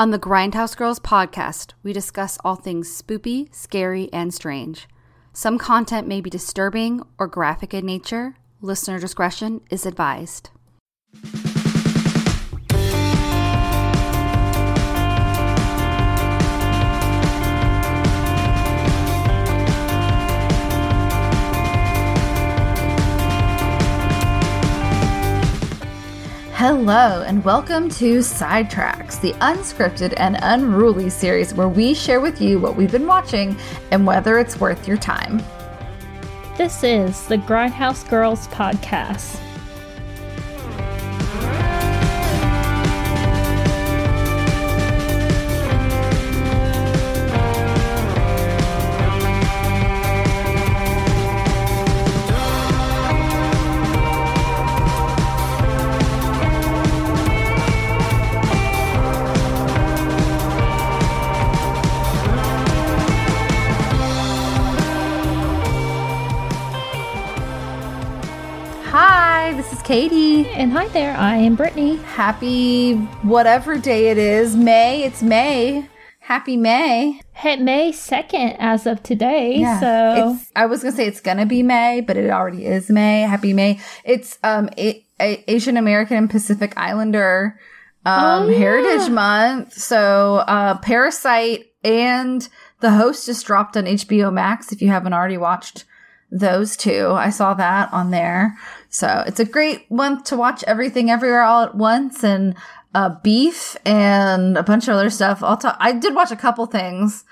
On the Grindhouse Girls podcast, we discuss all things spoopy, scary, and strange. Some content may be disturbing or graphic in nature. Listener discretion is advised. Hello, and welcome to Sidetracks, the unscripted and unruly series where we share with you what we've been watching and whether it's worth your time. This is the Grindhouse Girls Podcast. Katie. And hi there, I am Brittany. Happy whatever day it is. May. It's May. Happy May. Hit May 2nd as of today. So It's, I was gonna say it's gonna be May, but it already is May. Happy May. It's um a, a- Asian American and Pacific Islander um Oh, yeah. Heritage Month. So uh Parasite and The Host just dropped on HBO Max. If you haven't already watched those two, I saw that on there. So it's a great month to watch everything everywhere all at once and uh beef and a bunch of other stuff. I'll talk I did watch a couple things.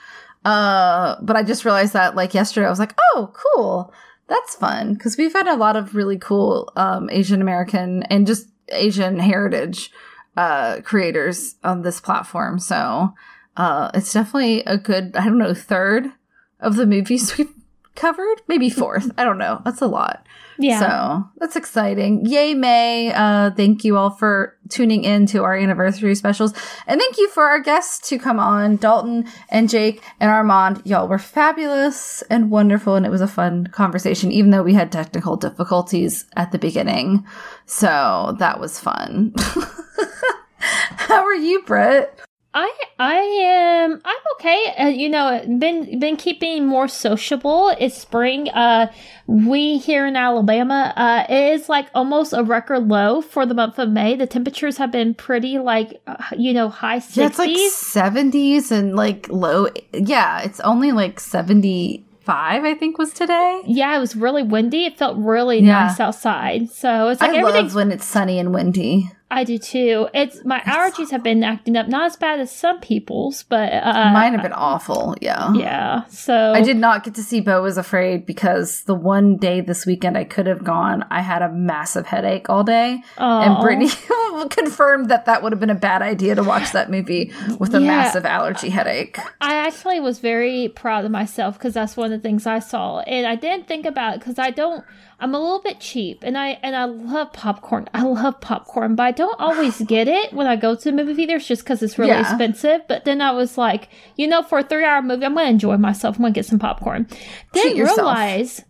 Uh, but I just realized that like yesterday, I was like, oh, cool. That's fun. Cause we've had a lot of really cool, um, Asian American and just Asian heritage, uh, creators on this platform. So, uh, it's definitely a good, I don't know, third of the movies we've covered. Maybe fourth. I don't know. That's a lot. Yeah. So that's exciting. Yay, May. Uh, thank you all for tuning in to our anniversary specials. And thank you for our guests to come on, Dalton and Jake and Armand. Y'all were fabulous and wonderful. And it was a fun conversation, even though we had technical difficulties at the beginning. So that was fun. How are you, Britt? I I am I'm okay. Uh, you know, been been keeping more sociable. It's spring. Uh, we here in Alabama, uh, it is like almost a record low for the month of May. The temperatures have been pretty like uh, you know high Yeah, like sixties. 70s and like low. Yeah, it's only like 75, I think, was today. Yeah, it was really windy. It felt really Yeah. nice outside. So it's like I love when it's sunny and windy. I do too. It's my allergies have been acting up, not as bad as some people's, but uh, Mine have been awful. Yeah. Yeah. So I did not get to see Beau was Afraid because the one day this weekend I could have gone, I had a massive headache all day. And Brittany confirmed that that would have been a bad idea to watch that movie with a Yeah. massive allergy headache. I actually was very proud of myself because that's one of the things I saw, and I didn't think about it because I don't. I'm a little bit cheap, and I and I love popcorn. I love popcorn, but I don't always get it when I go to the movie theaters just because it's really Yeah. expensive. But then I was like, you know, for a three hour movie, I'm gonna enjoy myself. I'm gonna get some popcorn. Didn't realize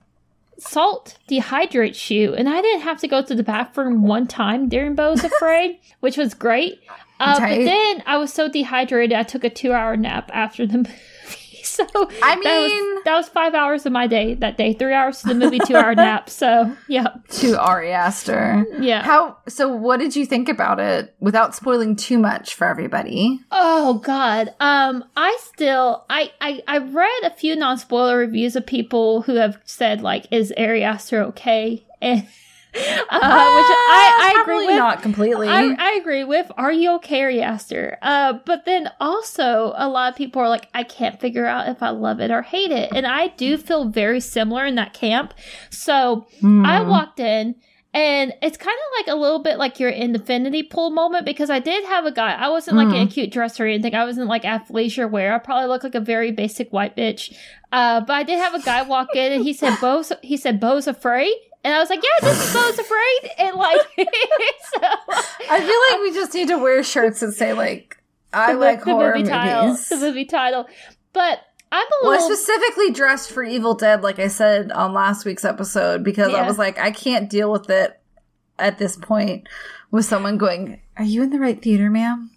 salt dehydrates you, and I didn't have to go to the bathroom one time during Beau's Afraid, which was great. Uh, but then I was so dehydrated, I took a two hour nap after the movie. So I that was, mean- that was five hours of my day that day. Three hours to the movie, two hour nap. So yeah, To Ari Aster. yeah. How so what did you think about it without spoiling too much for everybody? Oh God. Um, I still I I I read a few non spoiler reviews of people who have said like, is Ari Aster okay? And uh, which I I agree with. not completely. I, I agree with. Are you okay, Ari Aster? Uh, but then also a lot of people are like, I can't figure out if I love it or hate it, and I do feel very similar in that camp. So I Hmm. walked in. And it's kind of like a little bit like your infinity pool moment because I did have a guy. I wasn't like in a cute dress or anything. I wasn't like athleisure wear. I probably look like a very basic white bitch. Uh, but I did have a guy walk in and he said, "Beau's." He said, "Beau's afraid." And I was like, yeah, this is Beau's afraid. And like, so, I feel like we just need to wear shirts and say like I the, like the horror movie title, movies. the movie title. But I'm a Well, I little. specifically dressed for Evil Dead, like I said on last week's episode, because I was like, I can't deal with it at this point with someone going, Are you in the right theater, ma'am?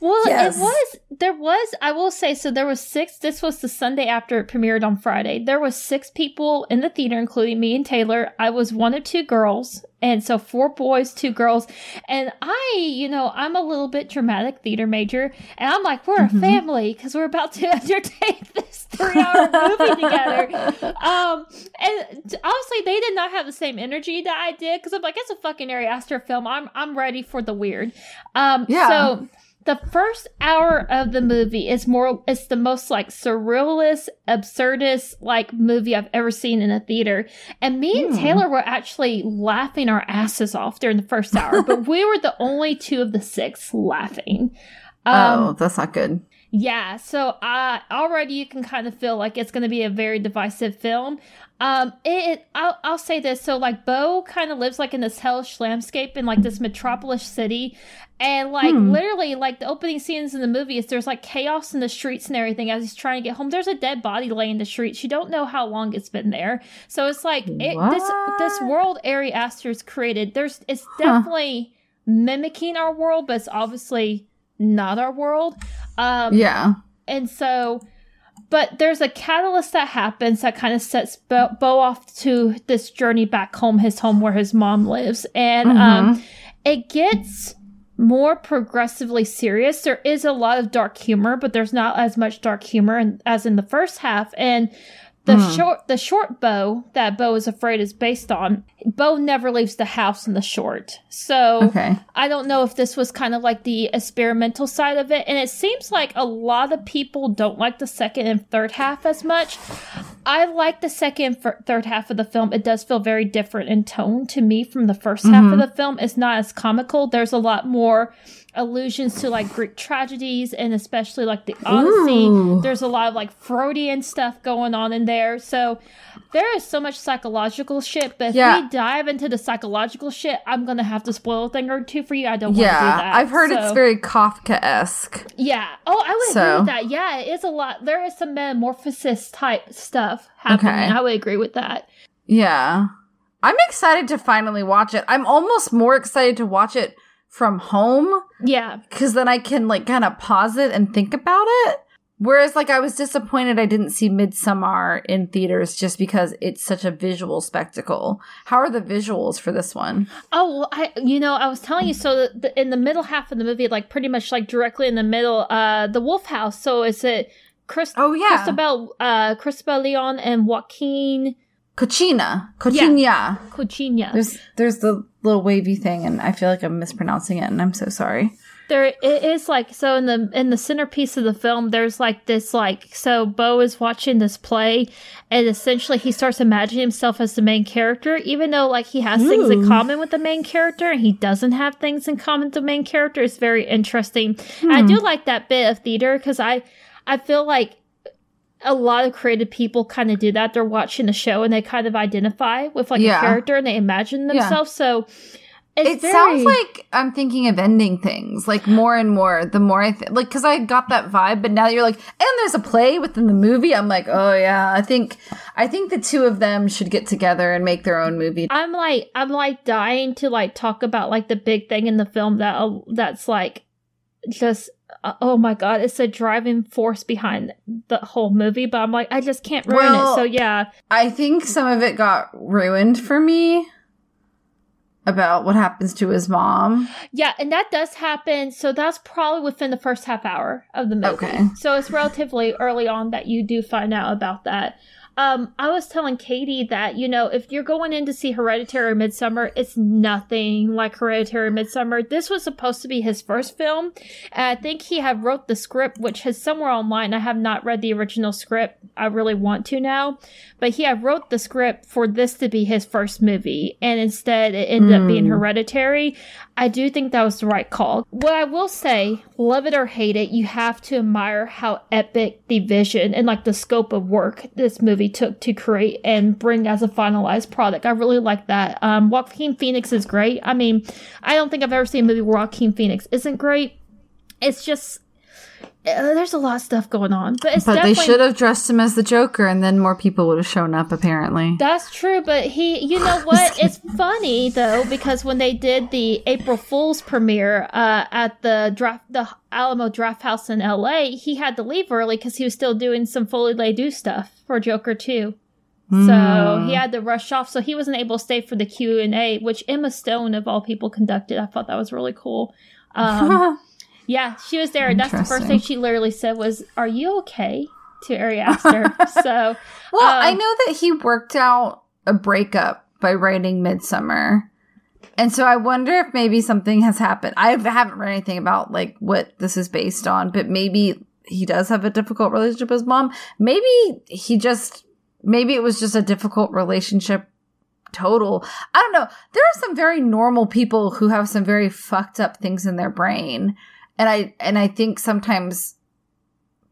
Well, Yes. it was there was I will say so there was six this was the Sunday after it premiered on Friday. There was six people in the theater including me and Taylor. I was one of two girls and so four boys, two girls. And I, you know, I'm a little bit dramatic theater major and I'm like we're Mhm. a family cuz we're about to undertake this 3-hour movie together. Um and honestly they did not have the same energy that I did cuz I'm like it's a fucking Ari Aster film. I'm I'm ready for the weird. Um Yeah. so the first hour of the movie is more it's the most like surrealist absurdist like movie i've ever seen in a theater and me and Hmm. taylor were actually laughing our asses off during the first hour but we were the only two of the six laughing um, oh, that's not good. yeah, so uh, already you can kind of feel like it's going to be a very divisive film. Um, it, I'll, I'll say this. So like Beau kind of lives like in this hellish landscape in like this metropolis city. And like Hmm. literally like the opening scenes in the movie is there's like chaos in the streets and everything as he's trying to get home. There's a dead body laying in the streets. You don't know how long it's been there. So it's like it, this, this world Ari Aster's created. There's, it's Huh. definitely mimicking our world, but it's obviously not our world. Um, Yeah. and so, but there's a catalyst that happens that kind of sets Beau, Beau off to this journey back home, his home where his mom lives. And um, it gets more progressively serious. There is a lot of dark humor, but there's not as much dark humor in, as in the first half. And the Hmm. short, the short Beau that Beau is afraid is based on, Beau never leaves the house in the short. So Okay. I don't know if this was kind of like the experimental side of it. And it seems like a lot of people don't like the second and third half as much. I like the second and third half of the film. It does feel very different in tone to me from the 1st half of Mhm. the film. It's not as comical. There's a lot more allusions to like Greek tragedies and especially like the Odyssey. Ooh. There's a lot of like Freudian stuff going on in there. So there is so much psychological shit, but if we dive into the psychological shit, I'm gonna have to spoil a thing or two for you. I don't want to do that. I've heard it's very Kafka esque. yeah. Oh, I would So- agree with that. Yeah, it is a lot. There is some metamorphosis type stuff happening. Okay. I would agree with that. Yeah. I'm excited to finally watch it. I'm almost more excited to watch it from home Yeah. because then I can like kind of pause it and think about it. Whereas, like, I was disappointed I didn't see Midsommar in theaters just because it's such a visual spectacle. How are the visuals for this one? Oh, well, I you know I was telling you so the, the, in the middle half of the movie, like pretty much like directly in the middle, uh, the Wolf House. So is it Chris? Oh, yeah. Cristóbal, uh, Cristóbal León and Joaquin Cochina. Cochina. Cochina. There's there's the little wavy thing, and I feel like I'm mispronouncing it, and I'm so sorry. there it is like so in the in the centerpiece of the film there's like this like so Beau is watching this play and essentially he starts imagining himself as the main character even though like he has things in common with the main character and he doesn't have things in common with the main character it's very interesting i do hmm. like that bit of theater because i i feel like a lot of creative people kind of do that they're watching a show and they kind of identify with like Yeah. a character and they imagine Yeah. themselves so it's it sounds like I'm thinking of ending things like more and more. The more I th- like, because I got that vibe, but now you're like, and there's a play within the movie. I'm like, oh yeah, I think I think the two of them should get together and make their own movie. I'm like I'm like dying to like talk about like the big thing in the film that uh, that's like just uh, oh my god it's a driving force behind the whole movie but I'm like I just can't ruin Well- it. So yeah. I think some of it got ruined for me about what happens to his mom. yeah and that does happen. So that's probably within the first half hour of the movie. Okay. so it's relatively early on that you do find out about that um, I was telling Katie that, you know, if you're going in to see Hereditary Midsommar, it's nothing like Hereditary Midsommar. This was supposed to be his first film. And I think he had wrote the script, which is somewhere online. I have not read the original script. I really want to now. But he had wrote the script for this to be his first movie. And instead it ended up being Mm. Hereditary. I do think that was the right call. What I will say, love it or hate it, you have to admire how epic the vision and like the scope of work this movie took to create and bring as a finalized product. I really like that. Um, Joaquin Phoenix is great. I mean, I don't think I've ever seen a movie where Joaquin Phoenix isn't great. It's just uh, there's a lot of stuff going on, but it's But they should have dressed him as the Joker, and then more people would have shown up. Apparently, That's true, but he, you know what? it's funny though because when they did the April Fool's premiere uh, at the draft, the Alamo Draft House in L.A., he had to leave early because he was still doing some Foley do stuff for Joker Two. So he had to rush off, so he wasn't able to stay for the Q and A, which Emma Stone of all people conducted. I thought that was really cool. Um, yeah, she was there, that's the first thing she literally said was, "Are you okay?" to Ari Aster. so Well, I Um, know that he worked out a breakup by writing Midsommar. And so I wonder if maybe something has happened. I haven't read anything about like what this is based on, but maybe he does have a difficult relationship with his mom. Maybe he just maybe it was just a difficult relationship total. I don't know. There are some very normal people who have some very fucked up things in their brain. And I and I think sometimes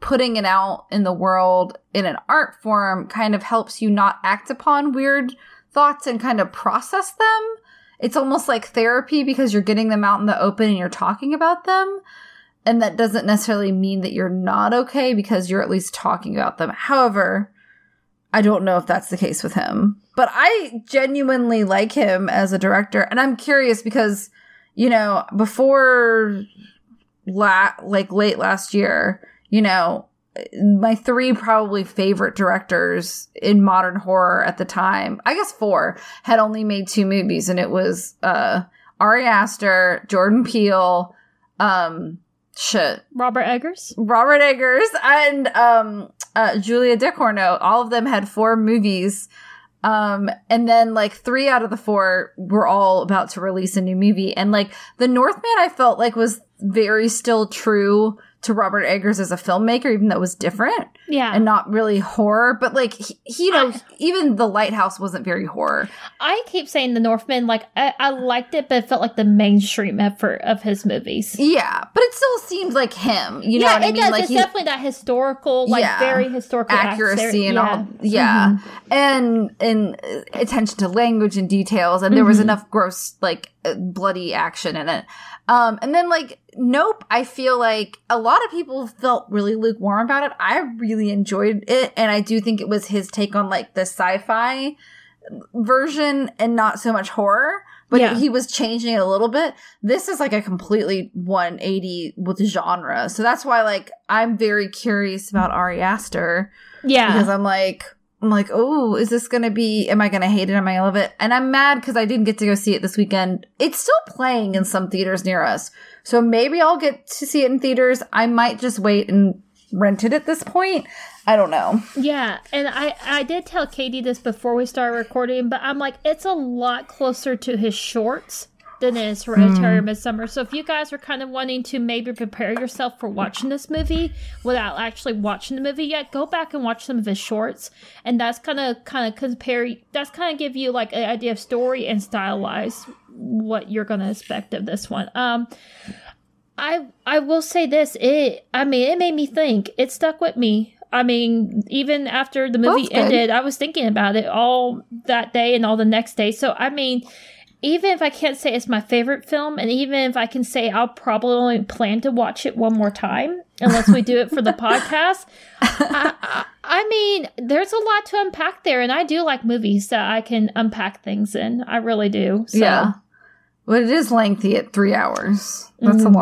putting it out in the world in an art form kind of helps you not act upon weird thoughts and kind of process them. It's almost like therapy because you're getting them out in the open and you're talking about them. And that doesn't necessarily mean that you're not okay because you're at least talking about them. However, I don't know if that's the case with him, but I genuinely like him as a director. And I'm curious because, you know, before la- like late last year, you know, my three probably favorite directors in modern horror at the time, I guess four, had only made two movies, and it was uh Ari Aster, Jordan Peele, um shit, Robert Eggers. Robert Eggers, and um uh Julia Ducournau. All of them had four movies. Um, and then like three out of the four were all about to release a new movie. And like the Northman, I felt like was very still true to Robert Eggers as a filmmaker, even though it was different Yeah. and not really horror. But like, he, he- you know, even The Lighthouse wasn't very horror. I keep saying The Northman, like I, I liked it, but it felt like the mainstream effort of his movies. Yeah, but it still seemed like him. You know yeah, what I mean? does. Like it's he- definitely that historical, like Yeah. very historical accuracy and all yeah and and uh, attention to language and details and there was Mhm. enough gross like uh, bloody action in it um and then like nope i feel like a lot of people felt really lukewarm about it i really enjoyed it and i do think it was his take on like the sci-fi version and not so much horror but Yeah. he was changing it a little bit this is like a completely 180 with genre so that's why like i'm very curious about ari aster Yeah. because I'm like, I'm like, oh, is this gonna be? Am I gonna hate it? Am I gonna love it? And I'm mad because I didn't get to go see it this weekend. It's still playing in some theaters near us, so maybe I'll get to see it in theaters. I might just wait and rent it at this point. I don't know. Yeah, and I I did tell Katie this before we started recording, but I'm like, it's a lot closer to his shorts than it is Hereditary or Midsommar. So if you guys are kind of wanting to maybe prepare yourself for watching this movie without actually watching the movie yet, go back and watch some of his shorts, and that's kind of kind of compare. That's kind of give you like an idea of story and style wise what you're gonna expect of this one. Um. I I will say this. It I mean it made me think. It stuck with me. I mean, even after the movie ended, I was thinking about it all that day and all the next day. So I mean, even if I can't say it's my favorite film, and even if I can say I'll probably only plan to watch it one more time, unless we do it for the podcast, I, I, I mean, there's a lot to unpack there, and I do like movies that I can unpack things in. I really do. So, Yeah, but it is lengthy at three hours. That's a Mhm.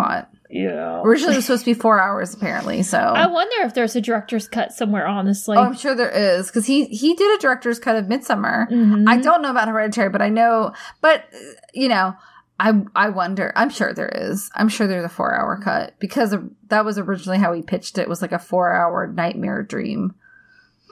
Lot. yeah. Originally, it was supposed to be four hours, apparently. So I wonder if there's a director's cut somewhere. Honestly, oh, I'm sure there is because he he did a director's cut of Midsommar. Mhm. I don't know about Hereditary, but I know. But you know, I I wonder. I'm sure there is. I'm sure there's a four hour cut because of, that was originally how he pitched it. Was like a four hour nightmare dream.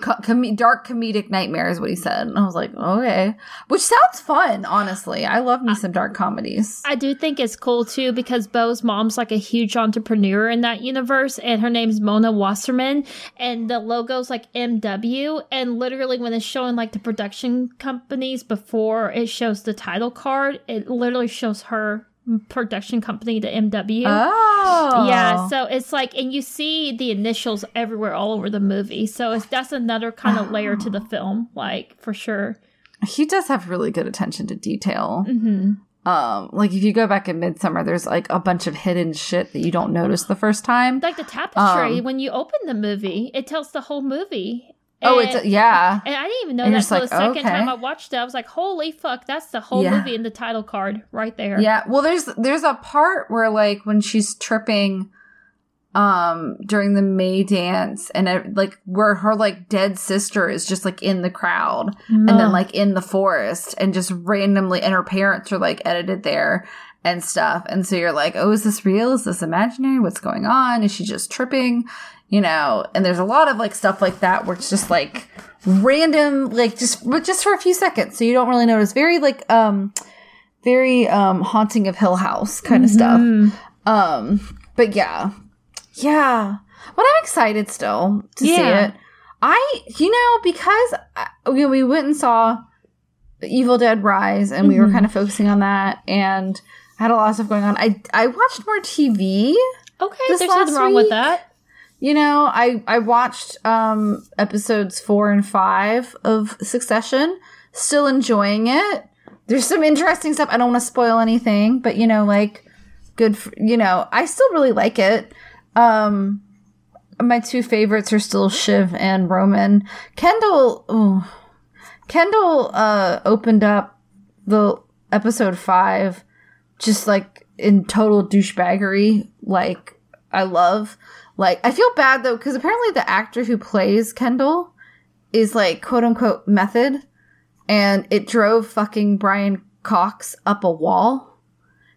Co- com- dark comedic nightmare is what he said, and I was like, okay, which sounds fun. Honestly, I love me some dark comedies. I do think it's cool too because Beau's mom's like a huge entrepreneur in that universe, and her name's Mona Wasserman, and the logo's like MW. And literally, when it's showing like the production companies before it shows the title card, it literally shows her production company, the MW. Oh, Yeah, so it's like, and you see the initials everywhere, all over the movie. So it's that's another kind of layer to the film, like for sure. he does have really good attention to detail. hmm Um, like if you go back in Midsommar, there's like a bunch of hidden shit that you don't notice the first time. Like the tapestry, Um, when you open the movie, it tells the whole movie. Oh, And- it's yeah. And I didn't even know And that until the like, second time. I watched it. I was like, "Holy fuck, that's the whole Yeah. movie in the title card right there." Yeah. Well, there's there's a part where like when she's tripping um during the May dance and it, like where her like dead sister is just like in the crowd and then like in the forest and just randomly and her parents are like edited there and stuff. And so you're like, "Oh, is this real? Is this imaginary? What's going on? Is she just tripping?" You know, and there's a lot of like stuff like that where it's just like random like just but just for a few seconds so you don't really notice. Very like um very um haunting of hill house kind of stuff. Um but yeah. Yeah. But i'm excited still to see it. I you know because I, we, we went and saw evil dead rise and we were Mhm. kind of focusing on that and I had a lot of stuff going on. I i watched more tv Okay, there's nothing wrong with that. You know, I I watched um episodes 4 and 5 of Succession, still enjoying it. There's some interesting stuff. I don't want to spoil anything, but you know, like good for, you know, I still really like it. Um my two favorites are still Shiv and Roman. Kendall ooh, Kendall uh opened up the episode 5 just like in total douchebaggery like I love. Like, I feel bad though, because apparently the actor who plays Kendall is like quote unquote method, and it drove fucking Brian Cox up a wall.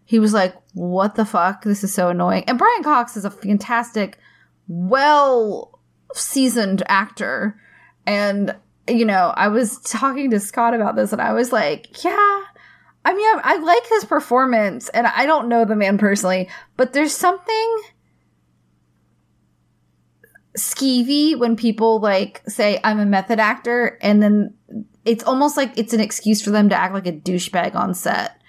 He was like, What the fuck? This is so annoying. And Brian Cox is a fantastic, well seasoned actor. And, you know, I was talking to Scott about this, and I was like, Yeah. I mean, I, I like his performance, and I don't know the man personally, but there's something skeevy when people like say I'm a method actor and then it's almost like it's an excuse for them to act like a douchebag on set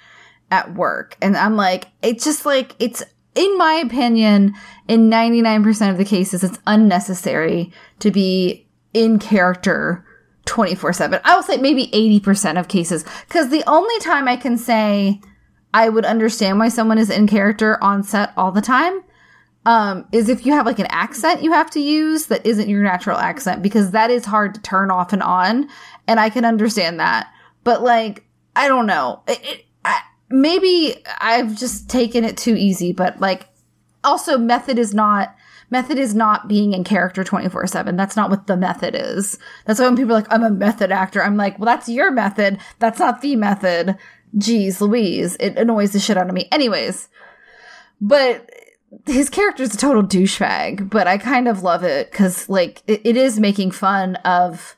at work. And I'm like, it's just like it's in my opinion, in 99% of the cases, it's unnecessary to be in character 24 7. I will say maybe 80% of cases. Because the only time I can say I would understand why someone is in character on set all the time um, is if you have like an accent you have to use that isn't your natural accent because that is hard to turn off and on, and I can understand that. But like, I don't know. It, it, I, maybe I've just taken it too easy. But like, also method is not method is not being in character 24 7 that's not what the method is that's why when people are like i'm a method actor i'm like well that's your method that's not the method jeez louise it annoys the shit out of me anyways but his character is a total douchebag, but I kind of love it because, like, it, it is making fun of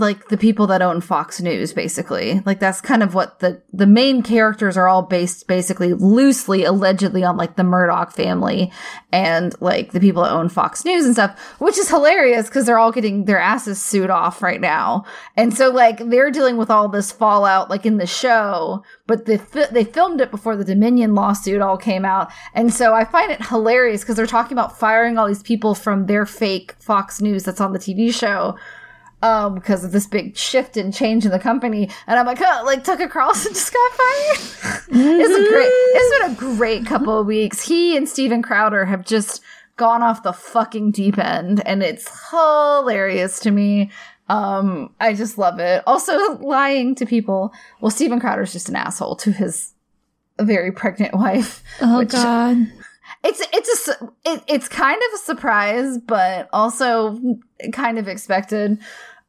like the people that own Fox News, basically. Like that's kind of what the the main characters are all based, basically loosely, allegedly on like the Murdoch family and like the people that own Fox News and stuff, which is hilarious because they're all getting their asses sued off right now, and so like they're dealing with all this fallout like in the show, but they fi- they filmed it before the Dominion lawsuit all came out, and so I find it hilarious because they're talking about firing all these people from their fake Fox News that's on the TV show um, because of this big shift and change in the company. And I'm like, oh, like Tucker Carlson just got fired. it's a great, it's been a great couple of weeks. He and Steven Crowder have just gone off the fucking deep end, and it's hilarious to me. Um, I just love it. Also, lying to people. Well, Steven Crowder's just an asshole to his very pregnant wife. Oh which- God. It's it's a it, it's kind of a surprise, but also kind of expected.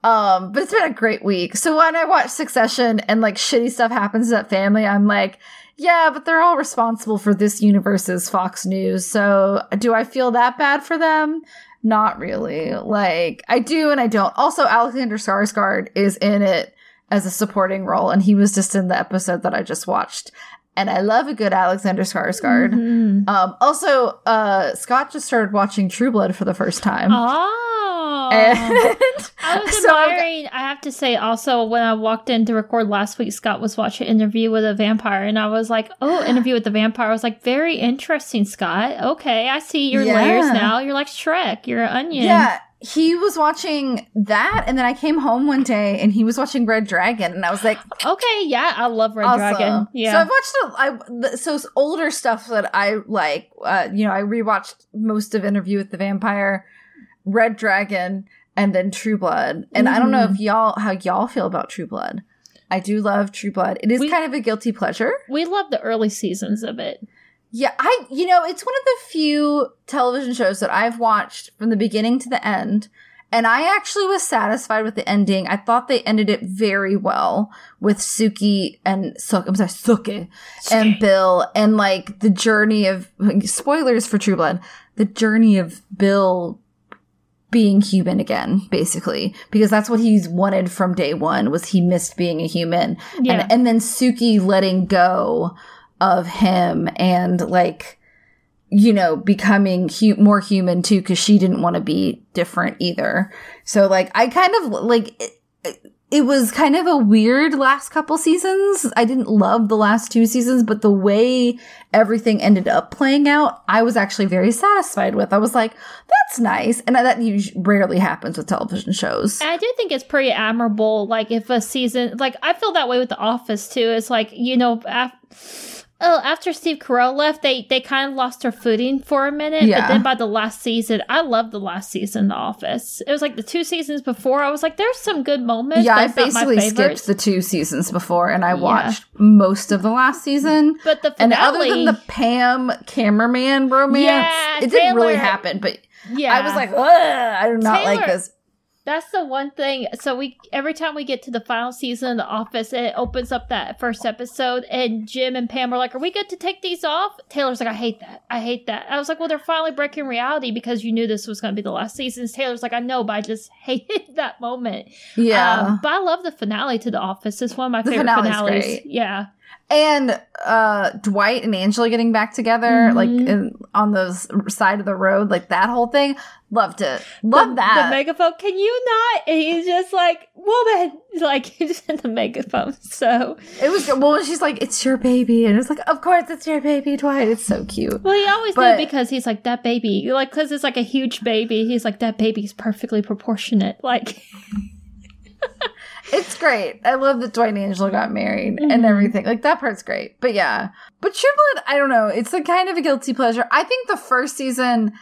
Um, but it's been a great week. So when I watch Succession and like shitty stuff happens to that family, I'm like, yeah, but they're all responsible for this universe's Fox News. So do I feel that bad for them? Not really. Like I do and I don't. Also, Alexander Skarsgård is in it as a supporting role, and he was just in the episode that I just watched. And I love a good Alexander Skarsgård. Mhm. Um, also, uh, Scott just started watching True Blood for the first time. Oh. And I was so admiring. I have to say, also, when I walked in to record last week, Scott was watching Interview with a Vampire, and I was like, "Oh, Interview with the Vampire." I was like, "Very interesting, Scott. Okay, I see your Yeah. layers now. You're like Shrek. You're an onion." Yeah, he was watching that, and then I came home one day and he was watching Red Dragon, and I was like, Okay, yeah, I love Red awesome. Dragon. Yeah, so I've watched a, I, so older stuff that I like. Uh, you know, I rewatched most of Interview with the Vampire, Red Dragon, and then True Blood. And I don't know Mm. if y'all how y'all feel about True Blood. I do love True Blood. It is We- kind of a guilty pleasure. we love the early seasons of it. Yeah, I you know, it's one of the few television shows that I've watched from the beginning to the end. And I actually was satisfied with the ending. I thought they ended it very well with Sookie and Sookie, I'm sorry, Sookie and Bill and like the journey of spoilers for True Blood, the journey of Bill being human again, basically, because that's what he's wanted from day one was he missed being a human. Yeah. And, and then Sookie letting go of him and like, you know, becoming hu- more human too, because she didn't want to be different either. So like, I kind of like, it, it- was kind of a weird last couple seasons. I didn't love the last two seasons, but the way everything ended up playing out, I was actually very satisfied with. I was like, that's nice. And that us- rarely happens with television shows. I do think it's pretty admirable. Like if a season, like I feel that way with The Office too. It's like you know, af- oh, after Steve Carell left, they they kind of lost their footing for a minute. Yeah. But then by the last season, I loved the last season, The Office. It was like the two seasons before. I was like, there's some good moments. Yeah, I it's not my basically skipped the two seasons before and I Yeah. watched most of the last season. But the And other than the Pam cameraman romance, Yeah, it didn't really happen. But yeah, I was like, Ugh, I do not like this. That's the one thing. So we every time we get to the final season of The Office, it opens up that first episode, and Jim and Pam are like, "Are we good to take these off?" Taylor's like, "I hate that. I hate that." I was like, "Well, they're finally breaking reality because you knew this was going to be the last season." Taylor's like, "I know, but I just hated that moment." Yeah. Um, but I love the finale to The Office. It's one of my The favorite finale's great. Yeah, and uh Dwight and Angela getting back together, like Mhm. in, on the side of the road, like that whole thing. Loved it. Love the, that. The megaphone. Can you not? And he's just like, "Woman," like he just in the megaphone. So it was good. Well, she's like, "It's your baby," and it's like, "Of course, it's your baby, Dwight." It's so cute. Well, he always But- knew because he's like that baby, like because it's like a huge baby. He's like that baby's perfectly proportionate. Like, It's great. I love that Dwight and Angela got married and Mhm. everything. Like that part's great. But yeah. But True Blood, I don't know. It's a kind of a guilty pleasure. I think the first season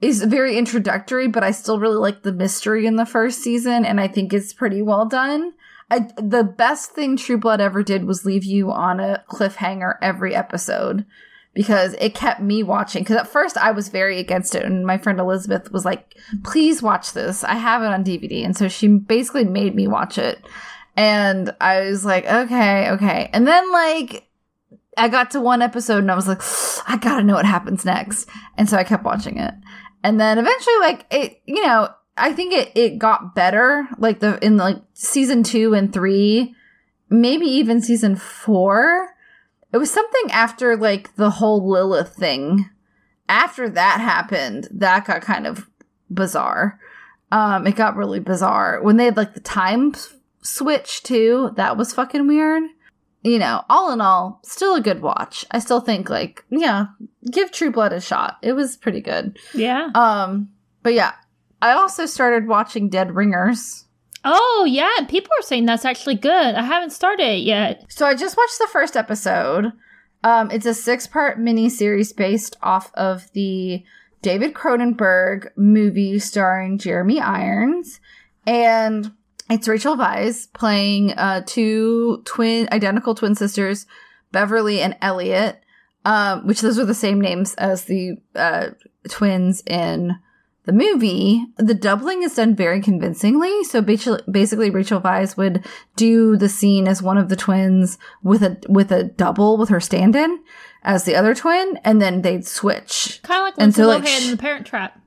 is very introductory, but I still really like the mystery in the first season, and I think it's pretty well done. I, the best thing True Blood ever did was leave you on a cliffhanger every episode because it kept me watching. Because at first I was very against it, and my friend Elizabeth was like, "Please watch this. I have it on DVD," and so she basically made me watch it. And I was like, "Okay, okay," and then like. I got to one episode and I was like, I gotta know what happens next. And so I kept watching it. And then eventually, like, it, you know, I think it, it got better, like, the, in like season two and three, maybe even season four. It was something after, like, the whole Lilith thing. After that happened, that got kind of bizarre. Um, it got really bizarre. When they had, like, the time switch, too, that was fucking weird you know, all in all, still a good watch. I still think like, yeah, give True Blood a shot. It was pretty good. yeah. Um, but yeah, I also started watching Dead Ringers. Oh, yeah. People are saying that's actually good. I haven't started it yet. So I just watched the first episode. Um, it's a six part miniseries based off of the David Cronenberg movie starring Jeremy Irons. And it's Rachel Weisz playing uh, two twin, identical twin sisters, Beverly and Elliot, um, which those are the same names as the uh, twins in the movie. The doubling is done very convincingly. So basically, Rachel Weisz would do the scene as one of the twins with a with a double with her stand-in as the other twin, and then they'd switch. Kind of like And Lindsay so, like, Lohan in The Parent Trap.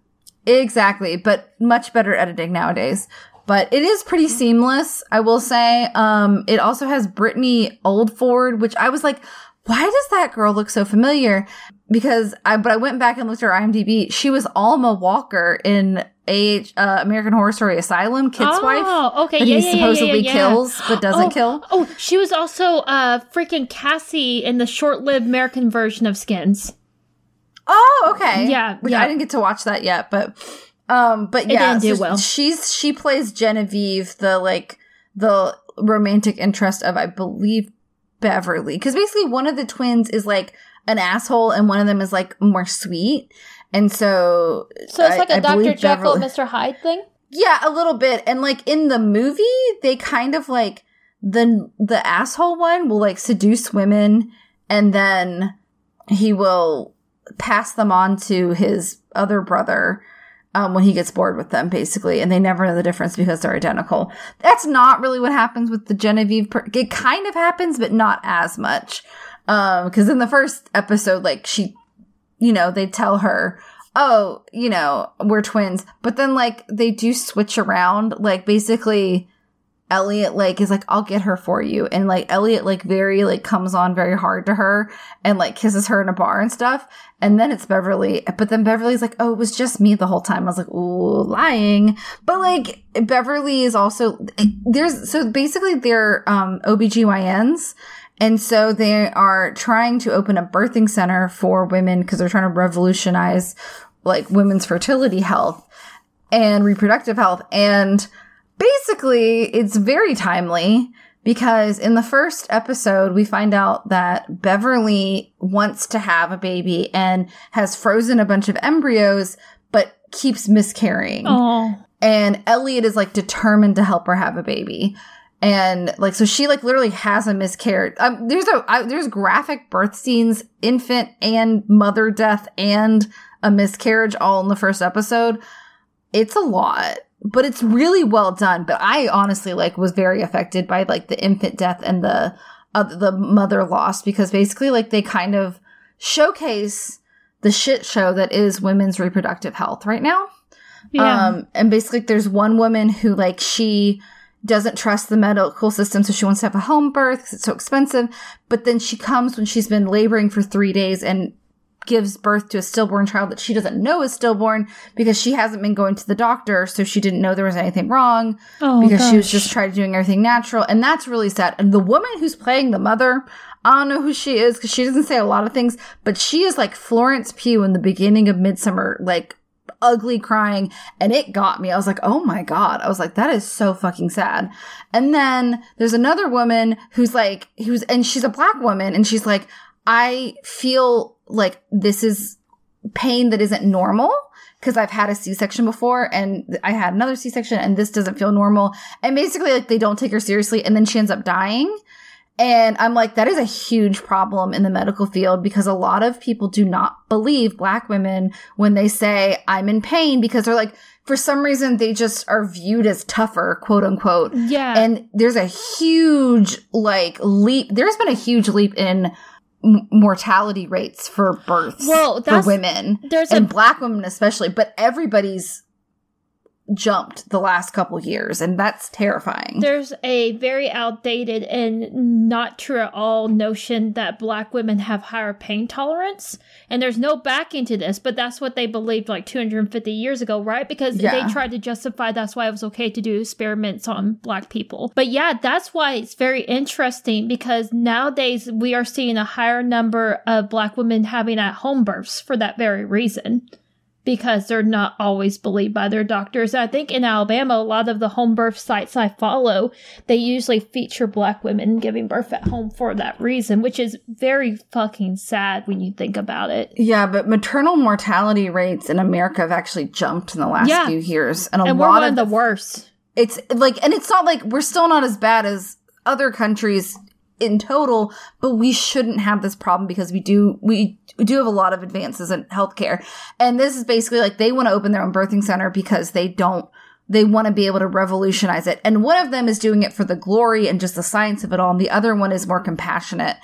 Exactly, but much better editing nowadays. But it is pretty seamless, I will say. Um, it also has Britne Oldford, which I was like, why does that girl look so familiar? Because I, but I went back and looked at her IMDb. She was Alma Walker in a uh, American Horror Story Asylum, Kit's wife. oh, okay. Yeah, he yeah, supposedly yeah, yeah. kills but doesn't oh, kill. Oh, she was also uh freaking Cassie in the short-lived American version of Skins. Oh, okay. Yeah, Which yeah. I didn't get to watch that yet, but Um, but yeah, so well. she's she plays Genevieve, the like the romantic interest of I believe Beverly, because basically one of the twins is like an asshole and one of them is like more sweet, and so So it's I- like a I Dr. Jekyll Beverly- Mr. Hyde thing? Yeah, a little bit. And like in the movie, they kind of like the the asshole one will like seduce women and then he will pass them on to his other brother um, when he gets bored with them, basically, and they never know the difference because they're identical. That's not really what happens with the Genevieve. Per- it kind of happens, but not as much. Because in the first episode, like she, you know, they tell her, "Oh, you know, we're twins," but then like they do switch around. Like basically, Elliot like is like, "I'll get her for you," and like Elliot like very like comes on very hard to her and like kisses her in a bar and stuff. And then it's Beverly, but then Beverly's like, "Oh, it was just me the whole time." I was like, "Ooh, lying." But like Beverly is also there's so basically they're um OBGYNs and so they are trying to open a birthing center for women because they're trying to revolutionize like women's fertility health and reproductive health. And basically, it's very timely because in the first episode, we find out that Beverly wants to have a baby and has frozen a bunch of embryos, but keeps miscarrying Oh. and Elliot is like determined to help her have a baby. And like, so she like literally has a miscarriage. Um, there's a I, there's graphic birth scenes, infant and mother death, and a miscarriage all in the first episode. It's a lot, but it's really well done. But I honestly like was very affected by like the infant death and the uh, the mother loss because basically like they kind of showcase the shit show that is women's reproductive health right now. Yeah. Um, and basically, there's one woman who like she doesn't trust the medical system, so she wants to have a home birth because it's so expensive. But then she comes when she's been laboring for three days and gives birth to a stillborn child that she doesn't know is stillborn because she hasn't been going to the doctor, so she didn't know there was anything wrong oh, because she was just trying to doing everything natural, and that's really sad. And the woman who's playing the mother, I don't know who she is because she doesn't say a lot of things, but she is like Florence Pugh in the beginning of Midsommar, like ugly crying, and it got me. I was like, oh my god! I was like, that is so fucking sad. And then there's another woman who's like, who's and she's a black woman, and she's like, I feel like this is pain that isn't normal because I've had a C-section before and I had another C-section and this doesn't feel normal. And basically like they don't take her seriously and then she ends up dying. And I'm like, that is a huge problem in the medical field because a lot of people do not believe black women when they say I'm in pain because they're like, for some reason, they just are viewed as tougher, quote unquote. Yeah. And there's a huge like leap. There's been a huge leap in m- mortality rates for births Well, for that's- women there's and a black women especially, but everybody's jumped the last couple years and that's terrifying. there's a very outdated and not true at all notion that black women have higher pain tolerance and there's no backing to this but that's what they believed like 250 years ago right because Yeah. they tried to justify that's why it was okay to do experiments on black people but yeah that's why it's very interesting because nowadays we are seeing a higher number of black women having at home births for that very reason because they're not always believed by their doctors. I think in Alabama, a lot of the home birth sites I follow, they usually feature black women giving birth at home for that reason, which is very fucking sad when you think about it. yeah, but maternal mortality rates in America have actually jumped in the last Yeah. few years and a and we're lot one of of the worst. it's like and it's not like we're still not as bad as other countries in total but we shouldn't have this problem because we do we do have a lot of advances in healthcare. And this is basically like they want to open their own birthing center because they don't they want to be able to revolutionize it. And one of them is doing it for the glory and just the science of it all and the other one is more compassionate.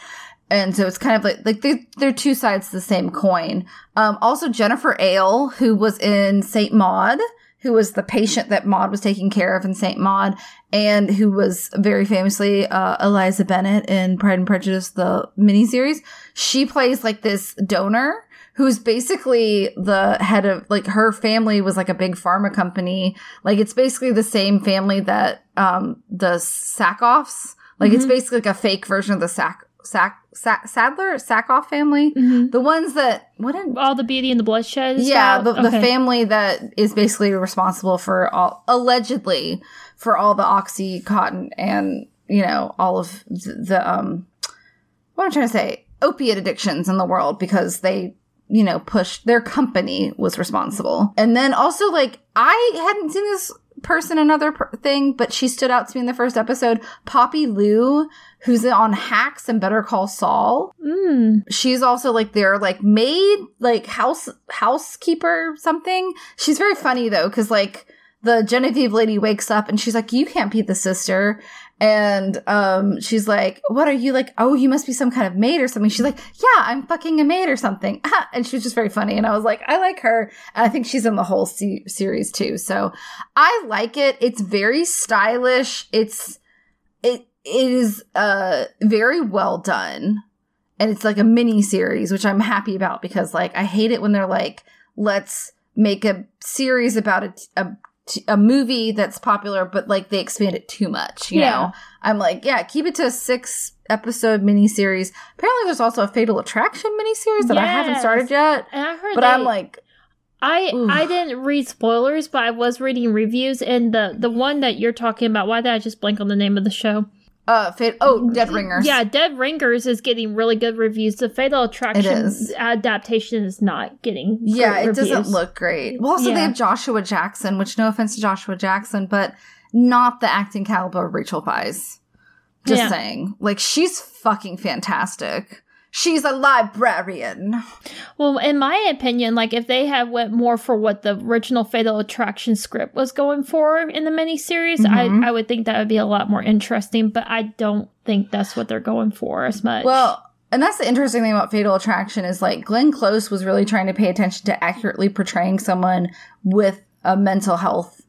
And so it's kind of like like they're, they're two sides of the same coin. Um also Jennifer Ehle who was in saint maud who was the patient that Maud was taking care of in St. Maud, and who was very famously uh, Eliza Bennett in Pride and Prejudice, the miniseries. She plays like this donor who's basically the head of like her family was like a big pharma company. Like it's basically the same family that um the Sackoffs. Like it's basically like a fake version of the Sack Sack, Sack Sadler Sackoff family, Mhm. the ones that what All the beauty and the bloodshed. yeah the, the family that is basically responsible for all allegedly for all the oxycontin and you know all of the, the um what i'm trying to say opiate addictions in the world because they you know pushed their company was responsible and then also like i hadn't seen this person another per- thing but she stood out to me in the first episode. Poppy Liu who's on hacks and better call saul. Mm. she's also like their like maid like house housekeeper something. She's very funny though because like the genevieve lady wakes up and she's like you can't be the sister and um she's like what are you like oh you must be some kind of maid or something. She's like yeah i'm fucking a maid or something. And she was just very funny. And i was like i like her. And i think she's in the whole se- series too. So i like it. It's very stylish. It's it it is uh very well done. And it's like a mini series which i'm happy about because like i hate it when they're like let's make a series about a, a, a movie that's popular but like they expand it too much you Yeah. know i'm like yeah keep it to a six episode mini series apparently there's also a fatal attraction mini series that i haven't started yet And I heard but they- i'm like I. I didn't read spoilers, but I was reading reviews, and the the one that you're talking about. Why did I just blank on the name of the show? Uh fate oh dead ringers Yeah, Dead Ringers is getting really good reviews. The Fatal Attraction adaptation is not getting. Yeah, it doesn't look great. Well, also they have Joshua Jackson, which no offense to Joshua Jackson, but not the acting caliber of Rachel Weisz. Just Yeah. saying. Like she's fucking fantastic. She's a librarian. Well, in my opinion, like if they had went more for what the original Fatal Attraction script was going for in the miniseries, Mhm. I I would think that would be a lot more interesting. But I don't think that's what they're going for as much. Well, and that's the interesting thing about Fatal Attraction is like Glenn Close was really trying to pay attention to accurately portraying someone with a mental health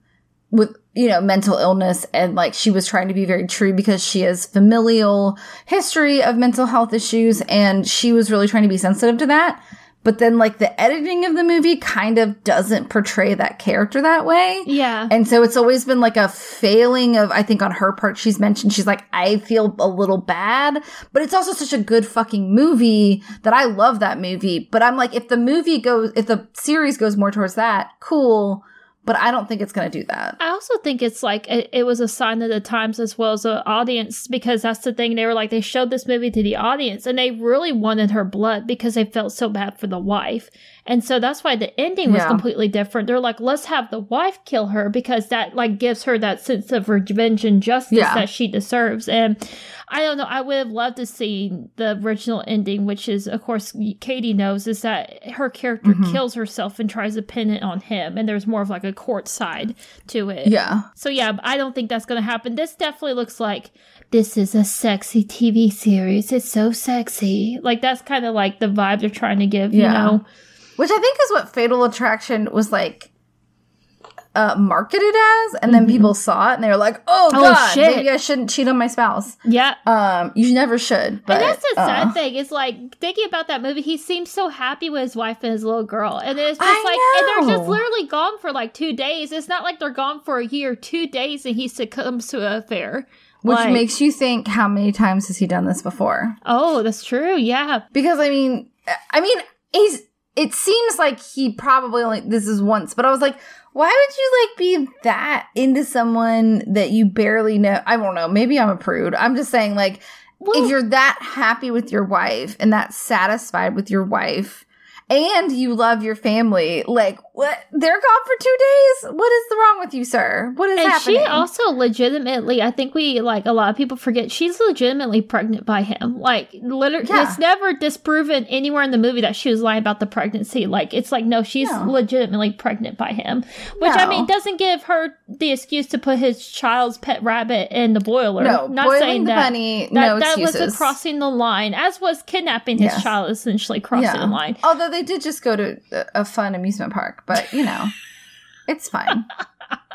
with you know mental illness and like she was trying to be very true because she has familial history of mental health issues and she was really trying to be sensitive to that but then like the editing of the movie kind of doesn't portray that character that way yeah, and so it's always been like a failing of, I think on her part, she's mentioned, she's like, I feel a little bad, but it's also such a good fucking movie that I love that movie. But I'm like, if the movie goes, if the series goes more towards that, cool. But I don't think it's going to do that. I also think it's like it, it was a sign of the times as well as the audience because that's the thing. They were like they showed this movie to the audience and they really wanted her blood because they felt so bad for the wife, and so that's why the ending was Yeah. completely different. They're like, let's have the wife kill her because that like gives her that sense of revenge and justice Yeah. that she deserves. And I don't know. I would have loved to see the original ending, which is, of course, Katie knows, is that her character Mhm. kills herself and tries to pin it on him, and there's more of like a court side to it. Yeah. So yeah, I don't think that's going to happen. This definitely looks like this is a sexy TV series. It's so sexy. Like that's kind of like the vibe they're trying to give, Yeah. you know. Which I think is what Fatal Attraction was like uh marketed as and then Mhm. people saw it and they were like oh Oh, god shit. maybe i shouldn't cheat on my spouse Yeah. um you never should but and that's the sad uh, thing. It's like thinking about that movie. He seems so happy with his wife and his little girl, and it's just I like, and they're just literally gone for like two days. It's not like they're gone for a year. Two days, and he succumbs to an affair. which Like- makes you think how many times has he done this before Oh, that's true. Yeah. because i mean i mean he's it seems like he probably only this is once but i was like why would you like be that into someone that you barely know? I don't know. Maybe i'm a prude. I'm just saying like Well, if you're that happy with your wife and that satisfied with your wife and you love your family, like what? They're gone for two days. What is the wrong with you, sir? What is and happening? she also legitimately, I think we like a lot of people forget she's legitimately pregnant by him. Like, literally, Yeah. it's never disproven anywhere in the movie that she was lying about the pregnancy. Like, it's like no, she's No. legitimately pregnant by him, which I mean doesn't give her the excuse to put his child's pet rabbit in the boiler. no, not saying the that. bunny. That, no that was crossing the line, as was kidnapping his Yes. child, essentially crossing the line. Although they did just go to a- fun amusement park, but you know, it's fine.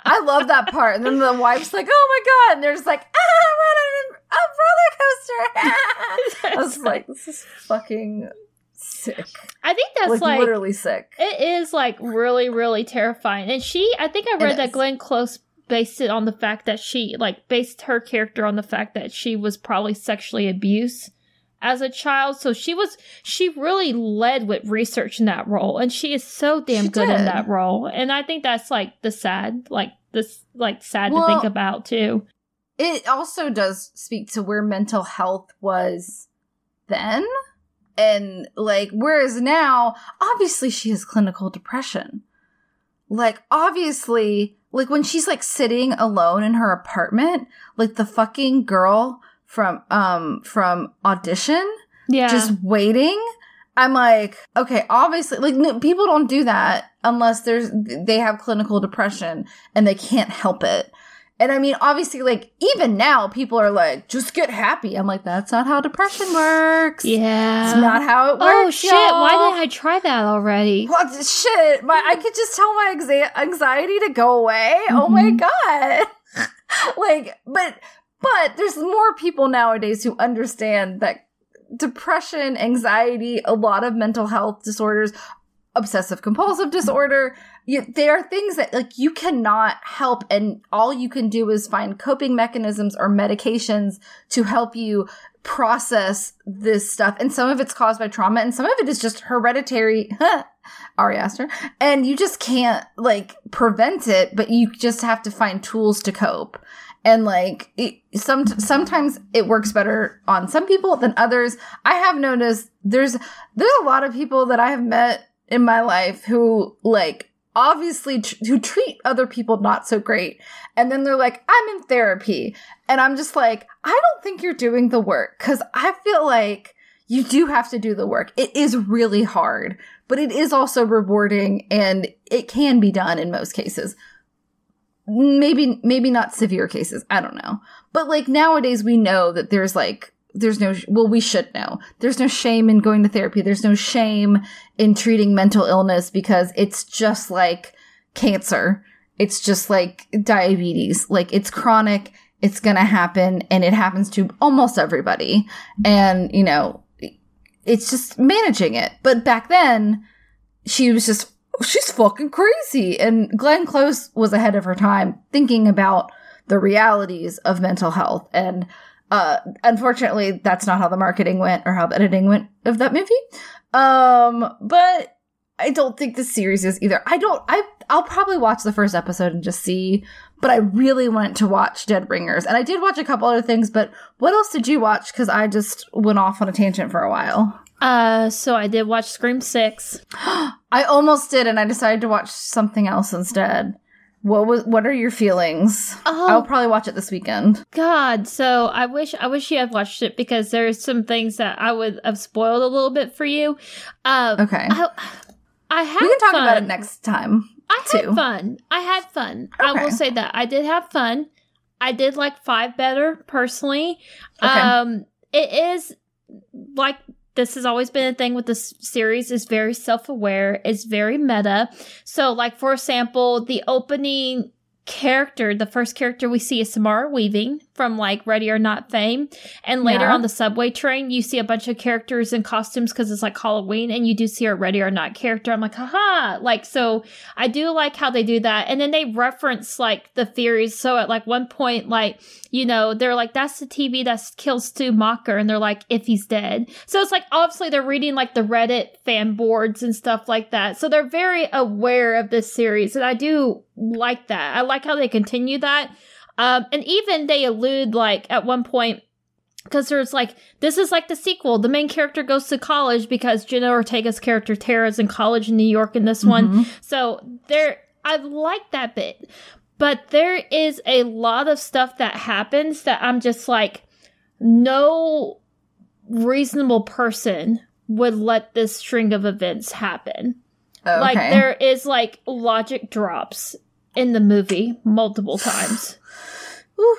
I love that part. And then the wife's like, "Oh my god!" And they're just like, "Ah, we're on a roller coaster!" I was like, "This is fucking sick. I think that's like, like literally sick." It is like really, really terrifying. And she, I think I read that Glenn Close based it on the fact that she, like, based her character on the fact that she was probably sexually abused as a child. So she was she really led with research in that role, and she is so damn She good in that role. And I think that's like the sad, like this, like sad to think about too. it also does speak to where mental health was then and like whereas now obviously she has clinical depression like obviously like when she's like sitting alone in her apartment like the fucking girl from um from audition Yeah, just waiting i'm like okay obviously like no, people don't do that unless there's they have clinical depression and they can't help it and i mean obviously like even now people are like just get happy i'm like that's not how depression works yeah. it's not how it works oh shit! Why y'all. didn't I try that already? what shit my i could just tell my anxiety to go away oh my Mhm. god like but but there's more people nowadays who understand that depression anxiety a lot of mental health disorders obsessive compulsive disorder you, they are things that like you cannot help and all you can do is find coping mechanisms or medications to help you process this stuff. And some of it's caused by trauma and some of it is just hereditary Ari Aster and you just can't like prevent it but you just have to find tools to cope and like it, some sometimes it works better on some people than others. I have noticed there's there's a lot of people that i have met in my life who like obviously tr- who treat other people not so great. And then they're like i'm in therapy. And i'm just like i don't think you're doing the work. Cuz i feel like you do have to do the work. It is really hard but it is also rewarding and it can be done in most cases maybe maybe not severe cases. I don't know. But like nowadays we know that there's like there's no well we should know. There's no shame in going to therapy. There's no shame in treating mental illness because it's just like cancer. It's just like diabetes. Like it's chronic. It's gonna happen and it happens to almost everybody. And you know it's just managing it. But back then she was just she's fucking crazy. And Glenn Close was ahead of her time thinking about the realities of mental health. And uh unfortunately that's not how the marketing went or how the editing went of that movie. Um but I don't think the series is either. I don't I I'll probably watch the first episode and just see, but I really want to watch Dead Ringers. And I did watch a couple other things, but what else did you watch cuz I just went off on a tangent for a while. Uh, so I did watch Scream Six. I almost did, and I decided to watch something else instead. What was? What are your feelings? Oh. I'll probably watch it this weekend. God, so I wish I wish you had watched it because there's some things that I would have spoiled a little bit for you. Um, Okay, I, I had we can talk fun. about it next time. I had too. fun. I had fun. I will say that I did have fun. I did like five better personally. Okay. Um, it is like this has always been a thing with this series is very self-aware it's very meta. So like for example the opening character the first character we see is samara weaving from like ready or not fame and later Yeah. on the subway train you see a bunch of characters in costumes because it's like halloween and you do see a ready or not character i'm like haha like so i do like how they do that and then they reference like the theories so at like one point like you know, they're like, that's the TV that kills Stu Macher. And they're like, if he's dead. So it's like, obviously, they're reading like the Reddit fan boards and stuff like that. So they're very aware of this series. And I do like that. I like how they continue that. Um, and even they allude, like, at one point, because there's like, this is like the sequel. The main character goes to college because Jenna Ortega's character Tara's in college in New York in this one. Mhm. So there, I like that bit. But there is a lot of stuff that happens that I'm just like, no reasonable person would let this string of events happen. Okay. Like there is like logic drops in the movie multiple times. Ooh,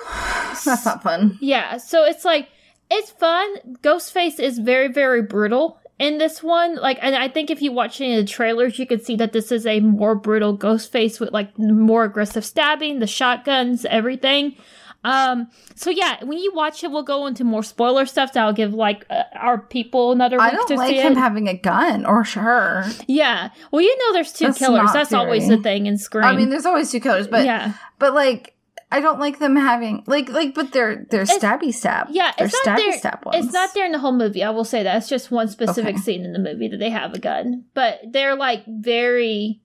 that's not fun. Yeah, so it's like it's fun. Ghostface is very very brutal in this one. Like, and I think if you watch any of the trailers, you can see that this is a more brutal Ghostface with like more aggressive stabbing, the shotguns, everything. Um, so yeah, when you watch it, we'll go into more spoiler stuff that I'll give like uh, our people another week I don't to like see him it. having a gun or sure. yeah, well, you know, there's two That's killers. That's always the thing in Scream. I mean, there's always two killers, but yeah, but like I don't like them having like like, but they're they're It's- stabby stab. Yeah, they're it's not stabby there. stab ones. It's not there in the whole movie. I will say that. It's just one specific Okay. scene in the movie that they have a gun. But they're like very.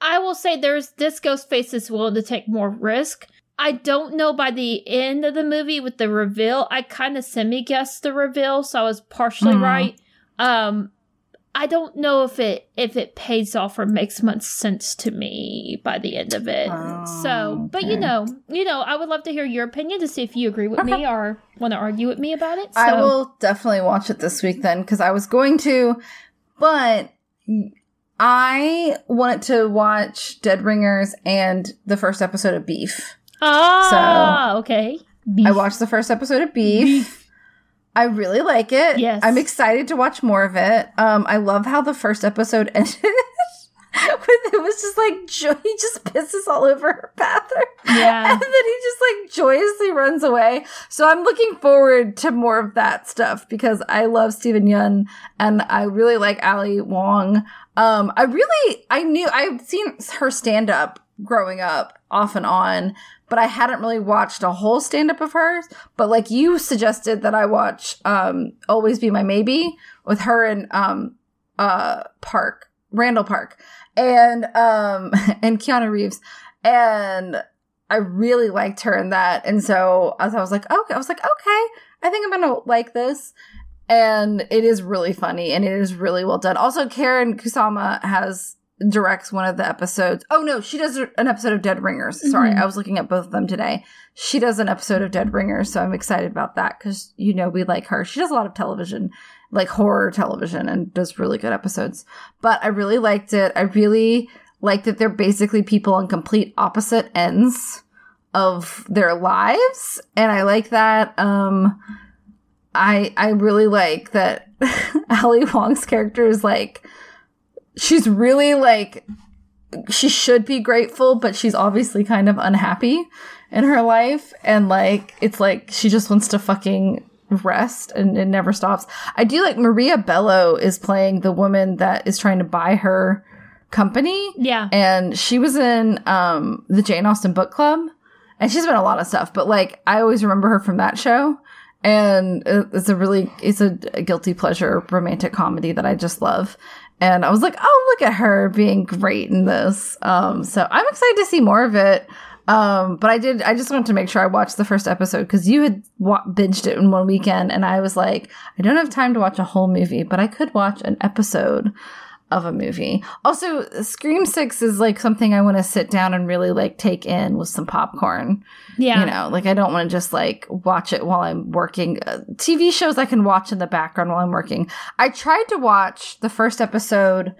I will say there's this ghost face is willing to take more risk. I don't know by the end of the movie with the reveal. I kind of semi guessed the reveal, so I was partially Mhm. right. Um, I don't know if it if it pays off or makes much sense to me by the end of it. so, but you know, you know, I would love to hear your opinion to see if you agree with Okay. me or want to argue with me about it. So. I will definitely watch it this week then because I was going to, but I wanted to watch Dead Ringers and the first episode of Beef. Ah, okay. I watched the first episode of Beef. I really like it. Yes. I'm excited to watch more of it. Um, I love how the first episode ended. with it was just like joy he just pisses all over her bathroom. Yeah. And then he just like joyously runs away. So I'm looking forward to more of that stuff because I love Steven Yeun and I really like Ali Wong. Um, I really, I knew, I've seen her stand up growing up off and on, but I hadn't really watched a whole stand up of hers. But like you suggested that I watch, um, Always Be My Maybe with her and, um, uh, Park, Randall Park and, um, and Keanu Reeves. And I really liked her in that. And so as I was like, okay, I was like, okay, I think I'm gonna like this. And it is really funny and it is really well done. Also, Karyn Kusama has directs one of the episodes. Oh no, she does an episode of Dead Ringers. Sorry, Mhm. I was looking at both of them today. She does an episode of Dead Ringers, so I'm excited about that because you know we like her. She does a lot of television, like horror television, and does really good episodes. But I really liked it. I really like that they're basically people on complete opposite ends of their lives and i like that um i i really like that ali wong's character is like she's really like she should be grateful but she's obviously kind of unhappy in her life. And like it's like she just wants to fucking rest and it never stops. I do like maria bello is playing the woman that is trying to buy her company. Yeah. and she was in um the Jane Austen book club. And she's been a lot of stuff but like I always remember her from that show. And it's a really it's a, a guilty pleasure romantic comedy that I just love and I was like oh look at her being great in this. Um so I'm excited to see more of it. Um but I did I just wanted to make sure I watched the first episode because you had wa- binged it in one weekend and I was like I don't have time to watch a whole movie but I could watch an episode of a movie. Also, Scream 6 is like something I want to sit down and really like take in with some popcorn. Yeah. You know, like I don't want to just like watch it while I'm working. Uh, TV shows I can watch in the background while I'm working. I tried to watch the first episode